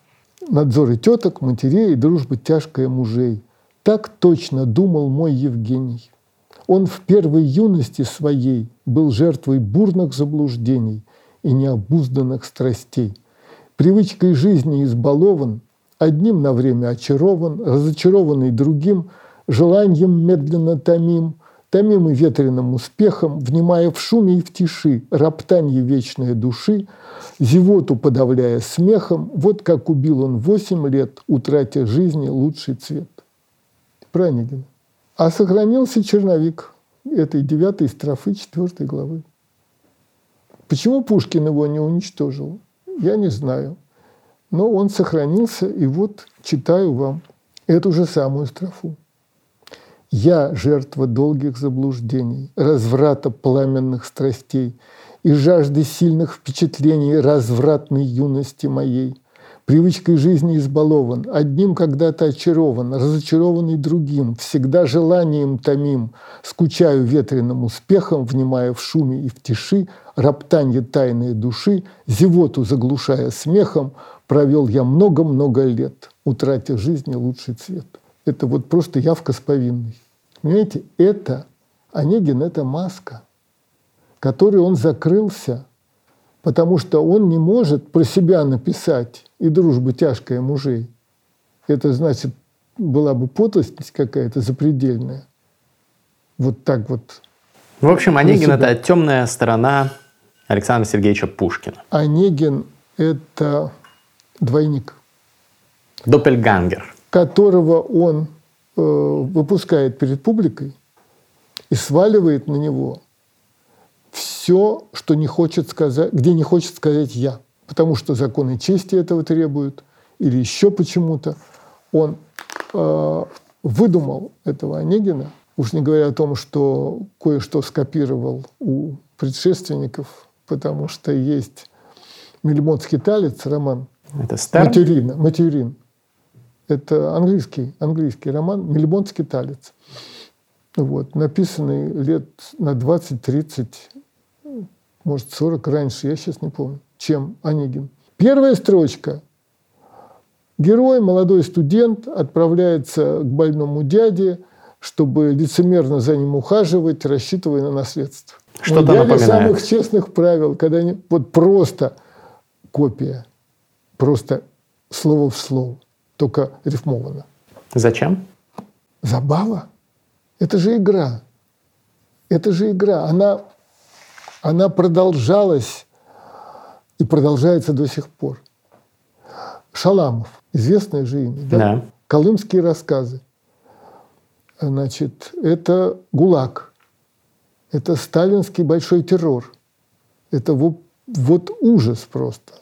Надзоры теток, матерей и дружба тяжкая мужей. Так точно думал мой Евгений. Он в первой юности своей был жертвой бурных заблуждений и необузданных страстей. Привычкой жизни избалован, одним на время очарован, разочарованный другим, желанием медленно томим, томимый ветреным успехом, внимая в шуме и в тиши, роптанье вечной души, зевоту подавляя смехом, вот как убил он восемь лет, утратя жизни лучший цвет. Пранигин. А сохранился черновик этой девятой строфы четвертой главы. Почему Пушкин его не уничтожил, я не знаю. Но он сохранился, и вот читаю вам эту же самую строфу. «Я жертва долгих заблуждений, разврата пламенных страстей и жажды сильных впечатлений развратной юности моей привычкой жизни избалован, одним когда-то очарован, разочарованный другим, всегда желанием томим, скучаю ветреным успехом, внимая в шуме и в тиши, роптанье тайной души, зевоту заглушая смехом, провел я много-много лет, утратя жизни лучший цвет. Это вот просто явка с повинной. Понимаете, это Онегин – это маска, которой он закрылся – потому что он не может про себя написать «и дружба тяжкая мужей». Это значит, была бы подлость какая-то запредельная. вот так вот. В общем, Онегин – это темная сторона Александра Сергеевича Пушкина. Онегин – это двойник. Доппельгангер. Которого он э, выпускает перед публикой и сваливает на него все, что не хочет сказать, где не хочет сказать я. Потому что законы чести этого требуют, или еще почему-то. Он э, выдумал этого Онегина, уж не говоря о том, что кое-что скопировал у предшественников, потому что есть Мельмотский талец, роман. Это Стерн? Материна, Материн. Это английский, английский роман «Мельмотский талец». Вот, написанный лет на 20-30, может, 40 раньше, я сейчас не помню, чем Онегин. Первая строчка. Герой, молодой студент, отправляется к больному дяде, чтобы лицемерно за ним ухаживать, рассчитывая на наследство. Что-то напоминает. самых честных правил, когда они вот просто копия, просто слово в слово, только рифмовано. Зачем? Забава. Это же игра. Это же игра. Она, она продолжалась и продолжается до сих пор. Шаламов, известное же имя, да? да. Колымские рассказы. Значит, это ГУЛАГ, это сталинский большой террор, это вот, вот ужас просто,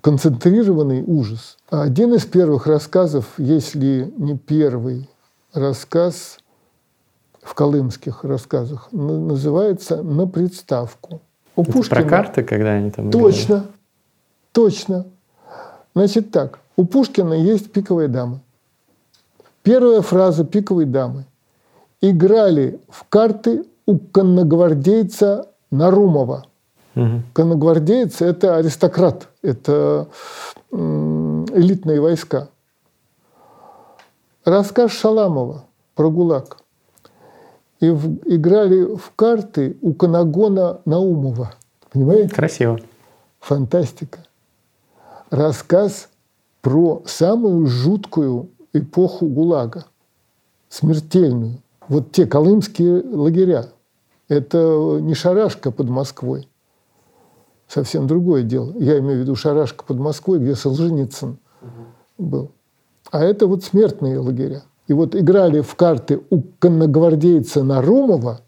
концентрированный ужас. Один из первых рассказов, если не первый рассказ в колымских рассказах, называется «На представку». У Это Пушкина. Про карты, когда они там... Точно, были? точно. Значит так, у Пушкина есть пиковая дама. Первая фраза пиковой дамы. Играли в карты у конногвардейца Нарумова. Угу. Конногвардейцы – это аристократ, это элитные войска. Рассказ Шаламова про ГУЛАГ – и в, играли в карты у Канагона Наумова. Понимаете? Красиво. Фантастика. Рассказ про самую жуткую эпоху ГУЛАГа, смертельную. Вот те колымские лагеря. Это не шарашка под Москвой. Совсем другое дело. Я имею в виду шарашка под Москвой, где Солженицын угу. был. А это вот смертные лагеря. И вот играли в карты у конногвардейца Нарумова,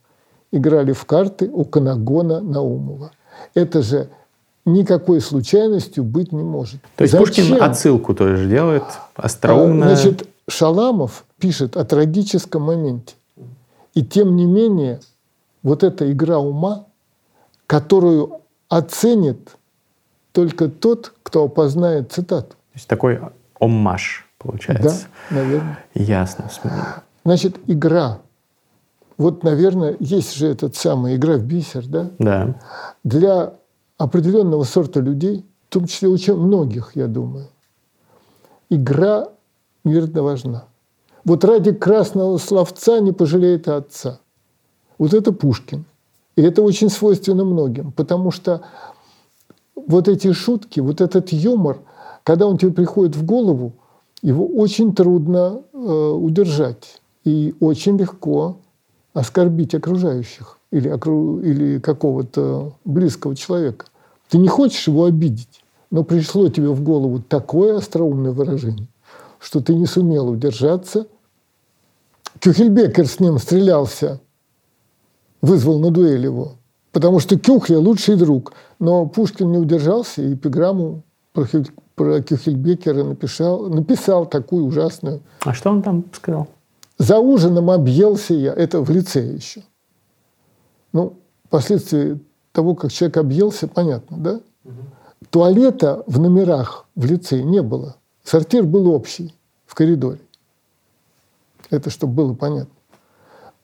играли в карты у Канагона Наумова. Это же никакой случайностью быть не может. То есть Зачем? Пушкин отсылку тоже делает, остроумно. А, значит, Шаламов пишет о трагическом моменте. И тем не менее, вот эта игра ума, которую оценит только тот, кто опознает цитату. То есть такой оммаж получается. Да, наверное. Ясно. Значит, игра. Вот, наверное, есть же этот самый игра в бисер, да? Да. Для определенного сорта людей, в том числе очень многих, я думаю, игра невероятно важна. Вот ради красного словца не пожалеет отца. Вот это Пушкин. И это очень свойственно многим, потому что вот эти шутки, вот этот юмор, когда он тебе приходит в голову, его очень трудно э, удержать и очень легко оскорбить окружающих или, окру... или какого-то близкого человека. Ты не хочешь его обидеть, но пришло тебе в голову такое остроумное выражение, что ты не сумел удержаться. Кюхельбекер с ним стрелялся, вызвал на дуэль его, потому что Кюхля лучший друг. Но Пушкин не удержался и эпиграмму Кюхельбекера написал, написал такую ужасную. А что он там сказал? За ужином объелся я. Это в лице еще. Ну, последствия того, как человек объелся, понятно, да? Угу. Туалета в номерах в лице не было. Сортир был общий в коридоре. Это чтобы было понятно.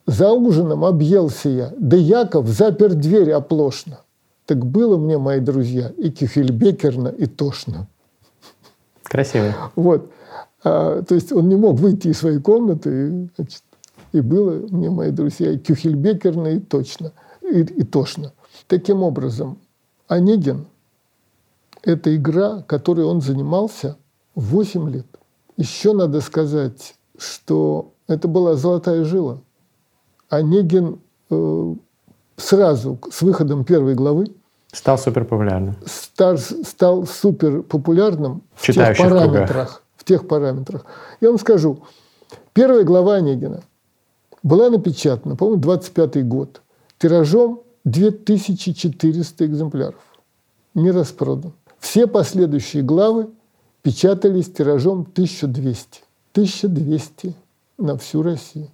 За ужином объелся я, да Яков запер дверь оплошно. Так было мне, мои друзья, и кюхельбекерно, и тошно. Красиво. Вот. А, то есть он не мог выйти из своей комнаты, и, значит, и было мне, мои друзья, и кюхельбекерно, и точно, и, и тошно. Таким образом, Онегин – это игра, которой он занимался 8 лет. Еще надо сказать, что это была золотая жила Онегин э, сразу с выходом первой главы стал супер популярным. Стал, стал супер популярным в тех параметрах. В тех параметрах. Я вам скажу, первая глава Онегина была напечатана, по-моему, 25 год, тиражом 2400 экземпляров. Не распродан. Все последующие главы печатались тиражом 1200. 1200 на всю Россию.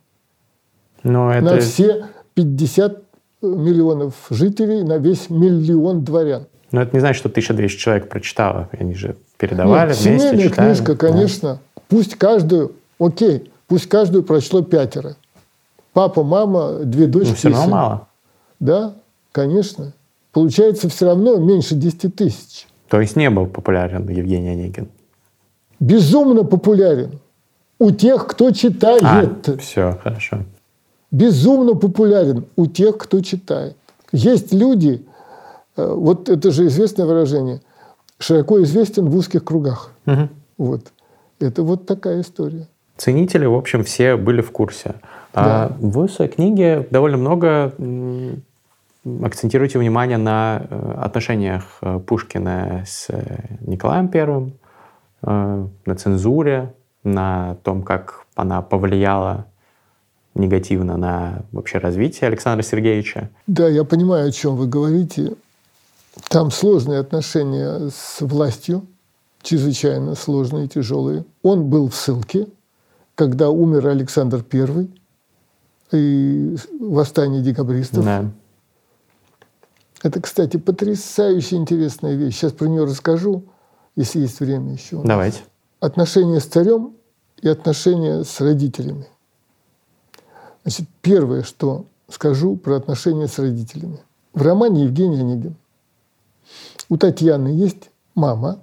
Но это... На все 50 миллионов жителей, на весь миллион дворян. Но это не значит, что 1200 человек прочитало. Они же передавали Нет, вместе, семейная читали. книжка, конечно. Да. Пусть каждую, окей, пусть каждую прочло пятеро. Папа, мама, две дочки. Ну, все равно мало. Да, конечно. Получается все равно меньше 10 тысяч. То есть не был популярен Евгений Онегин? Безумно популярен. У тех, кто читает. А, все, хорошо. Безумно популярен у тех, кто читает. Есть люди, э, вот это же известное выражение, широко известен в узких кругах. Угу. Вот. Это вот такая история. Ценители, в общем, все были в курсе. А да. А в своей книге довольно много акцентируете внимание на э, отношениях э, Пушкина с Николаем Первым, на цензуре, на том, как она повлияла негативно на вообще развитие Александра Сергеевича. Да, я понимаю, о чем вы говорите. Там сложные отношения с властью, чрезвычайно сложные, тяжелые. Он был в ссылке, когда умер Александр I и восстание декабристов. Да. Это, кстати, потрясающе интересная вещь. Сейчас про нее расскажу, если есть время еще. Давайте отношения с царем и отношения с родителями. Значит, первое, что скажу про отношения с родителями. В романе Евгений Онегин у Татьяны есть мама,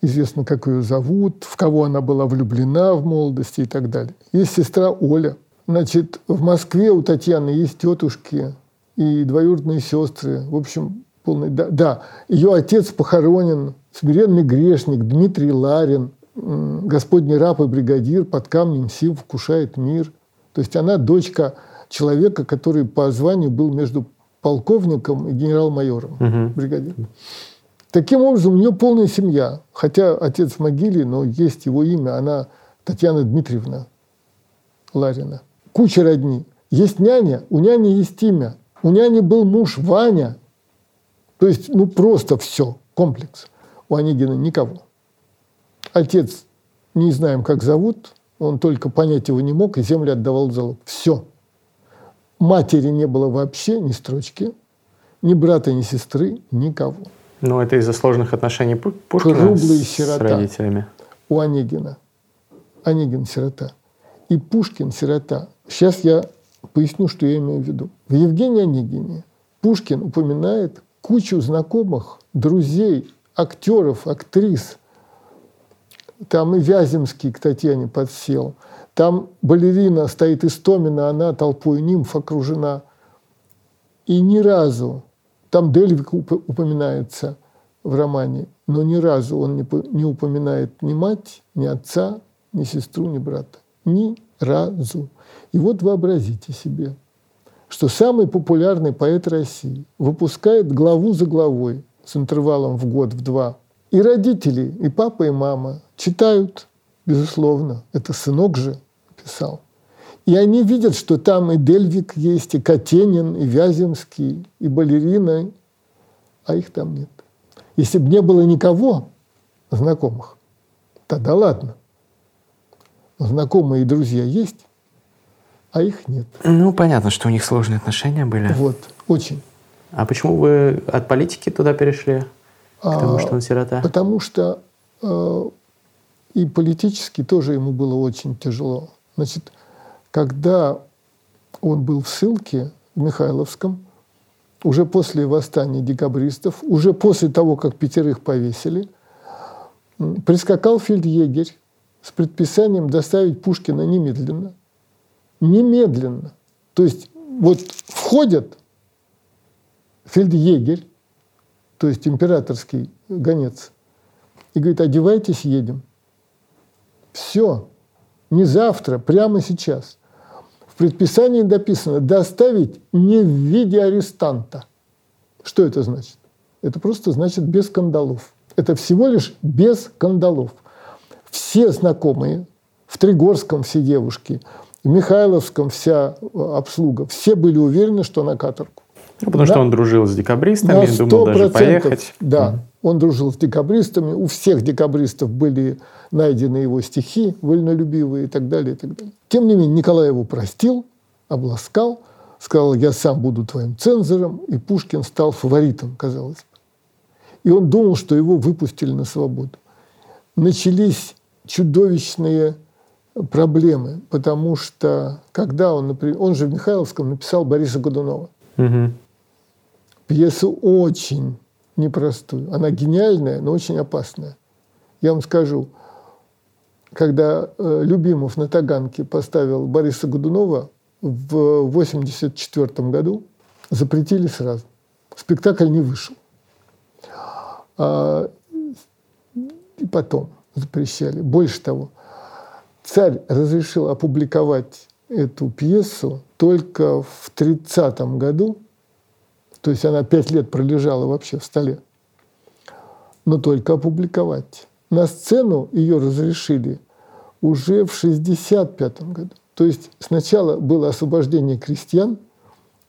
известно, как ее зовут, в кого она была влюблена в молодости и так далее. Есть сестра Оля. Значит, в Москве у Татьяны есть тетушки и двоюродные сестры. В общем, полный... Да, да. ее отец похоронен, смиренный грешник Дмитрий Ларин – Господний раб и бригадир под камнем сил вкушает мир. То есть она дочка человека, который по званию был между полковником и генерал-майором, угу. бригадир. Таким образом, у нее полная семья. Хотя отец в могиле, но есть его имя. Она Татьяна Дмитриевна Ларина. Куча родни. Есть няня, у няни есть имя. У няни был муж Ваня. То есть, ну просто все, комплекс. У Онегина никого. Отец не знаем, как зовут, он только понять его не мог, и землю отдавал в залог. Все. Матери не было вообще ни строчки, ни брата, ни сестры, никого. Ну, это из-за сложных отношений Пушкина Круглый сирота. с родителями. У Онегина. Онегин сирота. И Пушкин сирота. Сейчас я поясню, что я имею в виду. В Евгении Онегине Пушкин упоминает кучу знакомых, друзей, актеров, актрис – там и Вяземский к Татьяне подсел. Там балерина стоит Истомина, она толпой нимф окружена. И ни разу, там Дельвик упоминается в романе, но ни разу он не упоминает ни мать, ни отца, ни сестру, ни брата. Ни разу. И вот вообразите себе, что самый популярный поэт России выпускает главу за главой с интервалом в год, в два – и родители, и папа, и мама читают, безусловно. Это сынок же писал. И они видят, что там и Дельвик есть, и Катенин, и Вяземский, и балерина, а их там нет. Если бы не было никого знакомых, тогда ладно. знакомые и друзья есть, а их нет. Ну, понятно, что у них сложные отношения были. Вот, очень. А почему вы от политики туда перешли? Потому что он сирота? Потому что э, и политически тоже ему было очень тяжело. Значит, когда он был в ссылке в Михайловском, уже после восстания декабристов, уже после того, как пятерых повесили, прискакал фельдъегерь с предписанием доставить Пушкина немедленно. Немедленно. То есть вот входят фельдъегерь, то есть императорский гонец, и говорит, одевайтесь, едем. Все. Не завтра, прямо сейчас. В предписании написано «доставить не в виде арестанта». Что это значит? Это просто значит без кандалов. Это всего лишь без кандалов. Все знакомые, в Тригорском все девушки, в Михайловском вся обслуга, все были уверены, что на каторгу. Ну, потому да? что он дружил с декабристами, думал даже поехать. Да. Он дружил с декабристами. У всех декабристов были найдены его стихи, вольнолюбивые и так далее, и так далее. Тем не менее, Николай его простил, обласкал, сказал, я сам буду твоим цензором, и Пушкин стал фаворитом, казалось бы. И он думал, что его выпустили на свободу. Начались чудовищные проблемы, потому что когда он, например, он же в Михайловском написал Бориса Годунова. Угу. Пьесу очень непростую. Она гениальная, но очень опасная. Я вам скажу, когда э, Любимов на Таганке поставил Бориса Годунова в 1984 году, запретили сразу. Спектакль не вышел. А, и потом запрещали. Больше того, царь разрешил опубликовать эту пьесу только в 30 году, то есть она пять лет пролежала вообще в столе, но только опубликовать. На сцену ее разрешили уже в 65 году. То есть сначала было освобождение крестьян,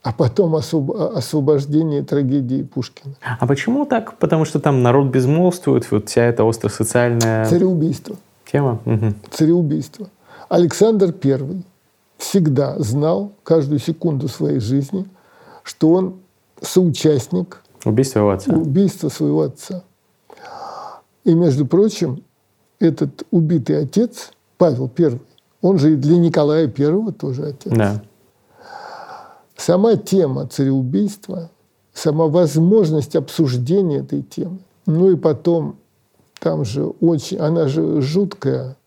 а потом освобождение трагедии Пушкина. А почему так? Потому что там народ безмолвствует, вот вся эта остросоциальная... Цареубийство. Тема? Угу. Цареубийство. Александр I всегда знал каждую секунду своей жизни, что он соучастник убийства его отца. Убийства своего отца. И, между прочим, этот убитый отец, Павел I, он же и для Николая I тоже отец. Да. Сама тема цареубийства, сама возможность обсуждения этой темы, ну и потом там же очень, она же жуткая,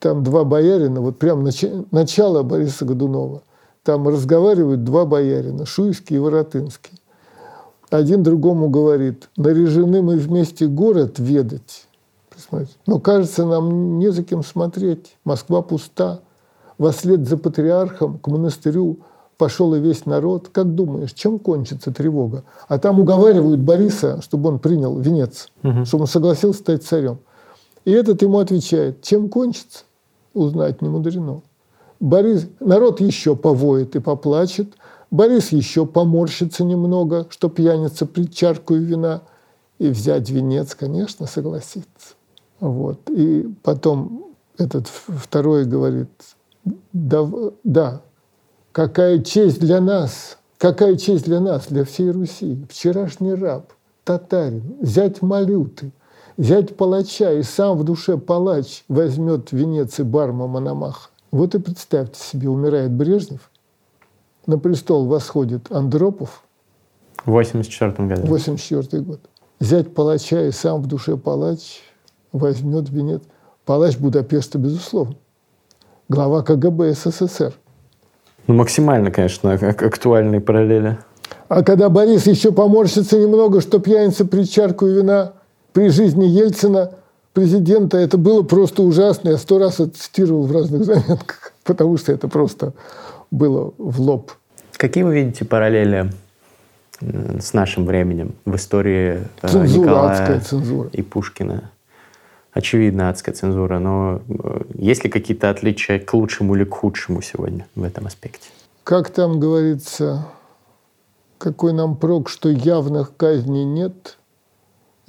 там два боярина, вот прям нач, начало Бориса Годунова, там разговаривают два боярина, Шуйский и Воротынский. Один другому говорит, наряжены мы вместе город ведать. Но кажется, нам не за кем смотреть. Москва пуста. Вослед за патриархом к монастырю пошел и весь народ. Как думаешь, чем кончится тревога? А там уговаривают Бориса, чтобы он принял венец, угу. чтобы он согласился стать царем. И этот ему отвечает, чем кончится, узнать не мудрено. Борис, народ еще повоет и поплачет, Борис еще поморщится немного, что пьяница при чарку вина, и взять венец, конечно, согласится. Вот. И потом этот второй говорит, да, да, Какая честь для нас, какая честь для нас, для всей Руси. Вчерашний раб, татарин, зять малюты, зять палача и сам в душе палач возьмет венец и барма Мономаха. Вот и представьте себе, умирает Брежнев, на престол восходит Андропов. В 84 году. 84 год. Зять палача и сам в душе палач возьмет венец. Палач Будапешта, безусловно. Глава КГБ СССР. Ну, максимально, конечно, актуальные параллели. А когда Борис еще поморщится немного, что пьяница при чарку вина при жизни Ельцина, президента, это было просто ужасно. Я сто раз это цитировал в разных заметках, потому что это просто было в лоб. Какие вы видите параллели с нашим временем в истории э, цензура, Николая цензура. и Пушкина? очевидно адская цензура, но э, есть ли какие-то отличия к лучшему или к худшему сегодня в этом аспекте? Как там говорится, какой нам прок, что явных казней нет,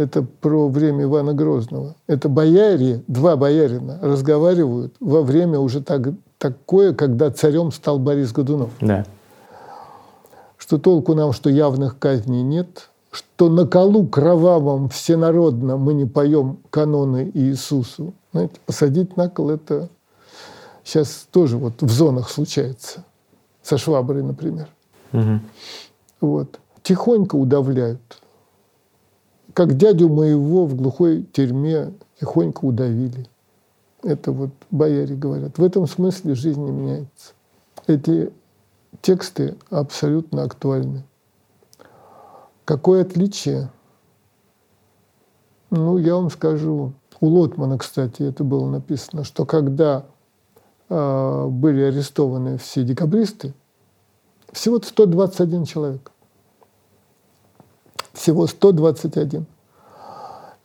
это про время Ивана Грозного. Это бояре, два боярина разговаривают во время уже так, такое, когда царем стал Борис Годунов. Да. Что толку нам, что явных казней нет, что на колу кровавом всенародно мы не поем каноны Иисусу. Знаете, посадить на кол – это сейчас тоже вот в зонах случается. Со шваброй, например. Угу. Вот. Тихонько удавляют. Как дядю моего в глухой тюрьме тихонько удавили. Это вот бояре говорят. В этом смысле жизнь не меняется. Эти тексты абсолютно актуальны. Какое отличие? Ну, я вам скажу. У Лотмана, кстати, это было написано, что когда э, были арестованы все декабристы, всего 121 человек. Всего 121.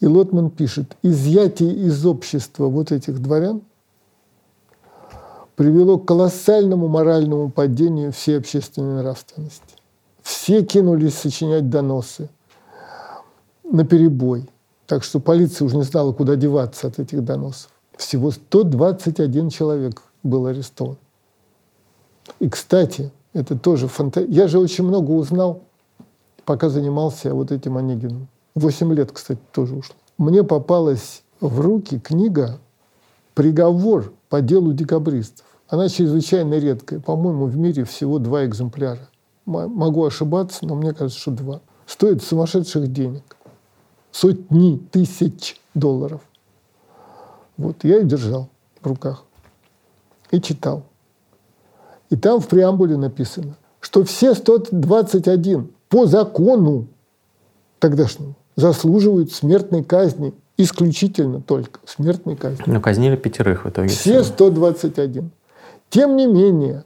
И Лотман пишет, изъятие из общества вот этих дворян привело к колоссальному моральному падению всей общественной нравственности. Все кинулись сочинять доносы на перебой. Так что полиция уже не знала, куда деваться от этих доносов. Всего 121 человек был арестован. И, кстати, это тоже фантазия. Я же очень много узнал, пока занимался вот этим Онегиным. Восемь лет, кстати, тоже ушло. Мне попалась в руки книга «Приговор по делу декабристов». Она чрезвычайно редкая. По-моему, в мире всего два экземпляра. Могу ошибаться, но мне кажется, что два. Стоит сумасшедших денег. Сотни тысяч долларов. Вот я и держал в руках. И читал. И там в преамбуле написано, что все 121 по закону тогдашнему заслуживают смертной казни. Исключительно только смертной казни. Но казнили пятерых в итоге. Все 121. Тем не менее,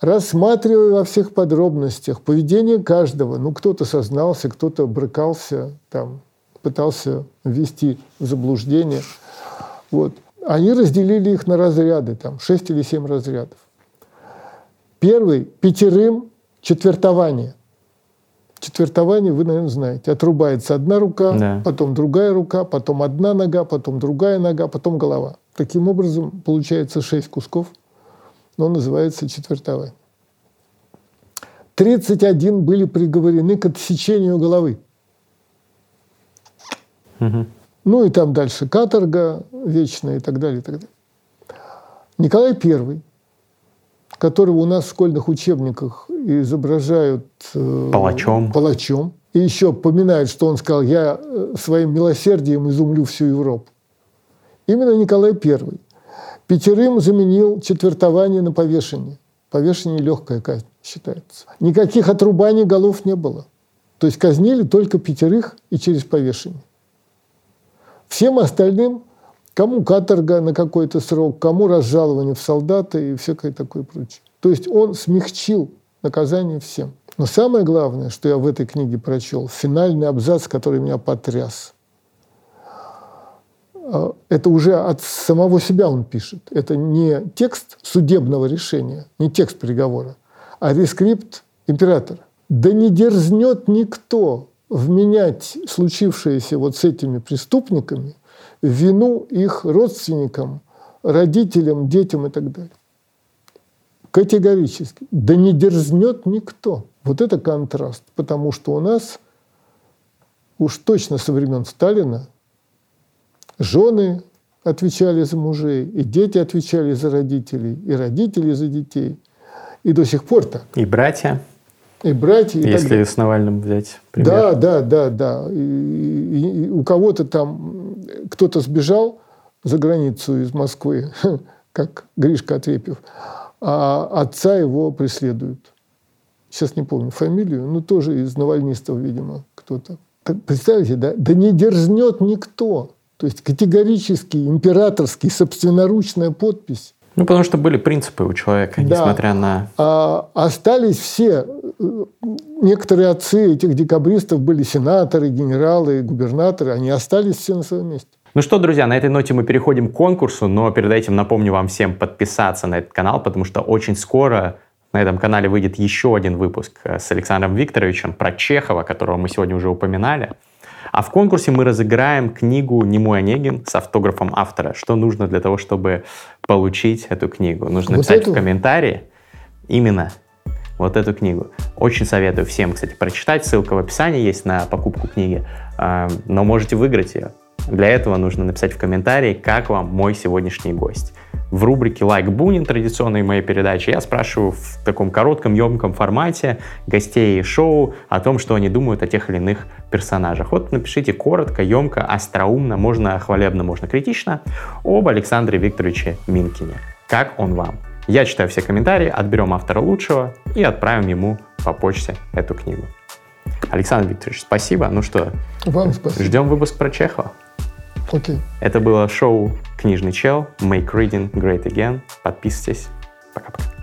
рассматривая во всех подробностях поведение каждого, ну, кто-то сознался, кто-то брыкался, там, пытался ввести в заблуждение, вот, они разделили их на разряды, там, 6 или 7 разрядов. Первый – пятерым четвертование. Четвертование, вы, наверное, знаете. Отрубается одна рука, да. потом другая рука, потом одна нога, потом другая нога, потом голова. Таким образом, получается шесть кусков, но называется четвертование. 31 были приговорены к отсечению головы. Угу. Ну и там дальше каторга вечная и так далее. И так далее. Николай I которого у нас в школьных учебниках изображают э, палачом. палачом. И еще поминают, что он сказал, я э, своим милосердием изумлю всю Европу. Именно Николай I пятерым заменил четвертование на повешение. Повешение – легкая казнь считается. Никаких отрубаний голов не было. То есть казнили только пятерых и через повешение. Всем остальным Кому каторга на какой-то срок, кому разжалование в солдаты и всякое такое прочее. То есть он смягчил наказание всем. Но самое главное, что я в этой книге прочел, финальный абзац, который меня потряс. А, это уже от самого себя он пишет. Это не текст судебного решения, не текст приговора, а рескрипт императора. Да не дерзнет никто вменять случившееся вот с этими преступниками – вину их родственникам, родителям, детям и так далее. Категорически. Да не дерзнет никто. Вот это контраст. Потому что у нас уж точно со времен Сталина жены отвечали за мужей, и дети отвечали за родителей, и родители за детей. И до сих пор так. И братья. И братья. И Если с Навальным взять пример. Да, да, да, да. И, и, и у кого-то там кто-то сбежал за границу из Москвы, как Гришка Отрепьев, а отца его преследуют. Сейчас не помню фамилию, но тоже из навальнистов, видимо, кто-то. представьте, да? Да не дерзнет никто. То есть категорически императорский, собственноручная подпись. Ну, потому что были принципы у человека, да. несмотря на... А, остались все. Некоторые отцы этих декабристов были сенаторы, генералы, губернаторы. Они остались все на своем месте. Ну что, друзья, на этой ноте мы переходим к конкурсу, но перед этим напомню вам всем подписаться на этот канал, потому что очень скоро на этом канале выйдет еще один выпуск э, с Александром Викторовичем про Чехова, которого мы сегодня уже упоминали. А в конкурсе мы разыграем книгу «Немой Онегин» с автографом автора. Что нужно для того, чтобы получить эту книгу? Нужно вот написать эту? в комментарии именно вот эту книгу. Очень советую всем, кстати, прочитать. Ссылка в описании есть на покупку книги. А, но можете выиграть ее. Для этого нужно написать в комментарии, как вам мой сегодняшний гость. В рубрике «Лайк Бунин» традиционной моей передачи я спрашиваю в таком коротком, емком формате гостей шоу о том, что они думают о тех или иных персонажах. Вот напишите коротко, емко, остроумно, можно хвалебно, можно критично, об Александре Викторовиче Минкине. Как он вам? Я читаю все комментарии, отберем автора лучшего и отправим ему по почте эту книгу. Александр Викторович, спасибо. Ну что, Вам спасибо. ждем выпуск про Чехова. Окей. Это было шоу «Книга «Книжный чел», «Make Reading Great Again». Подписывайтесь. Пока-пока.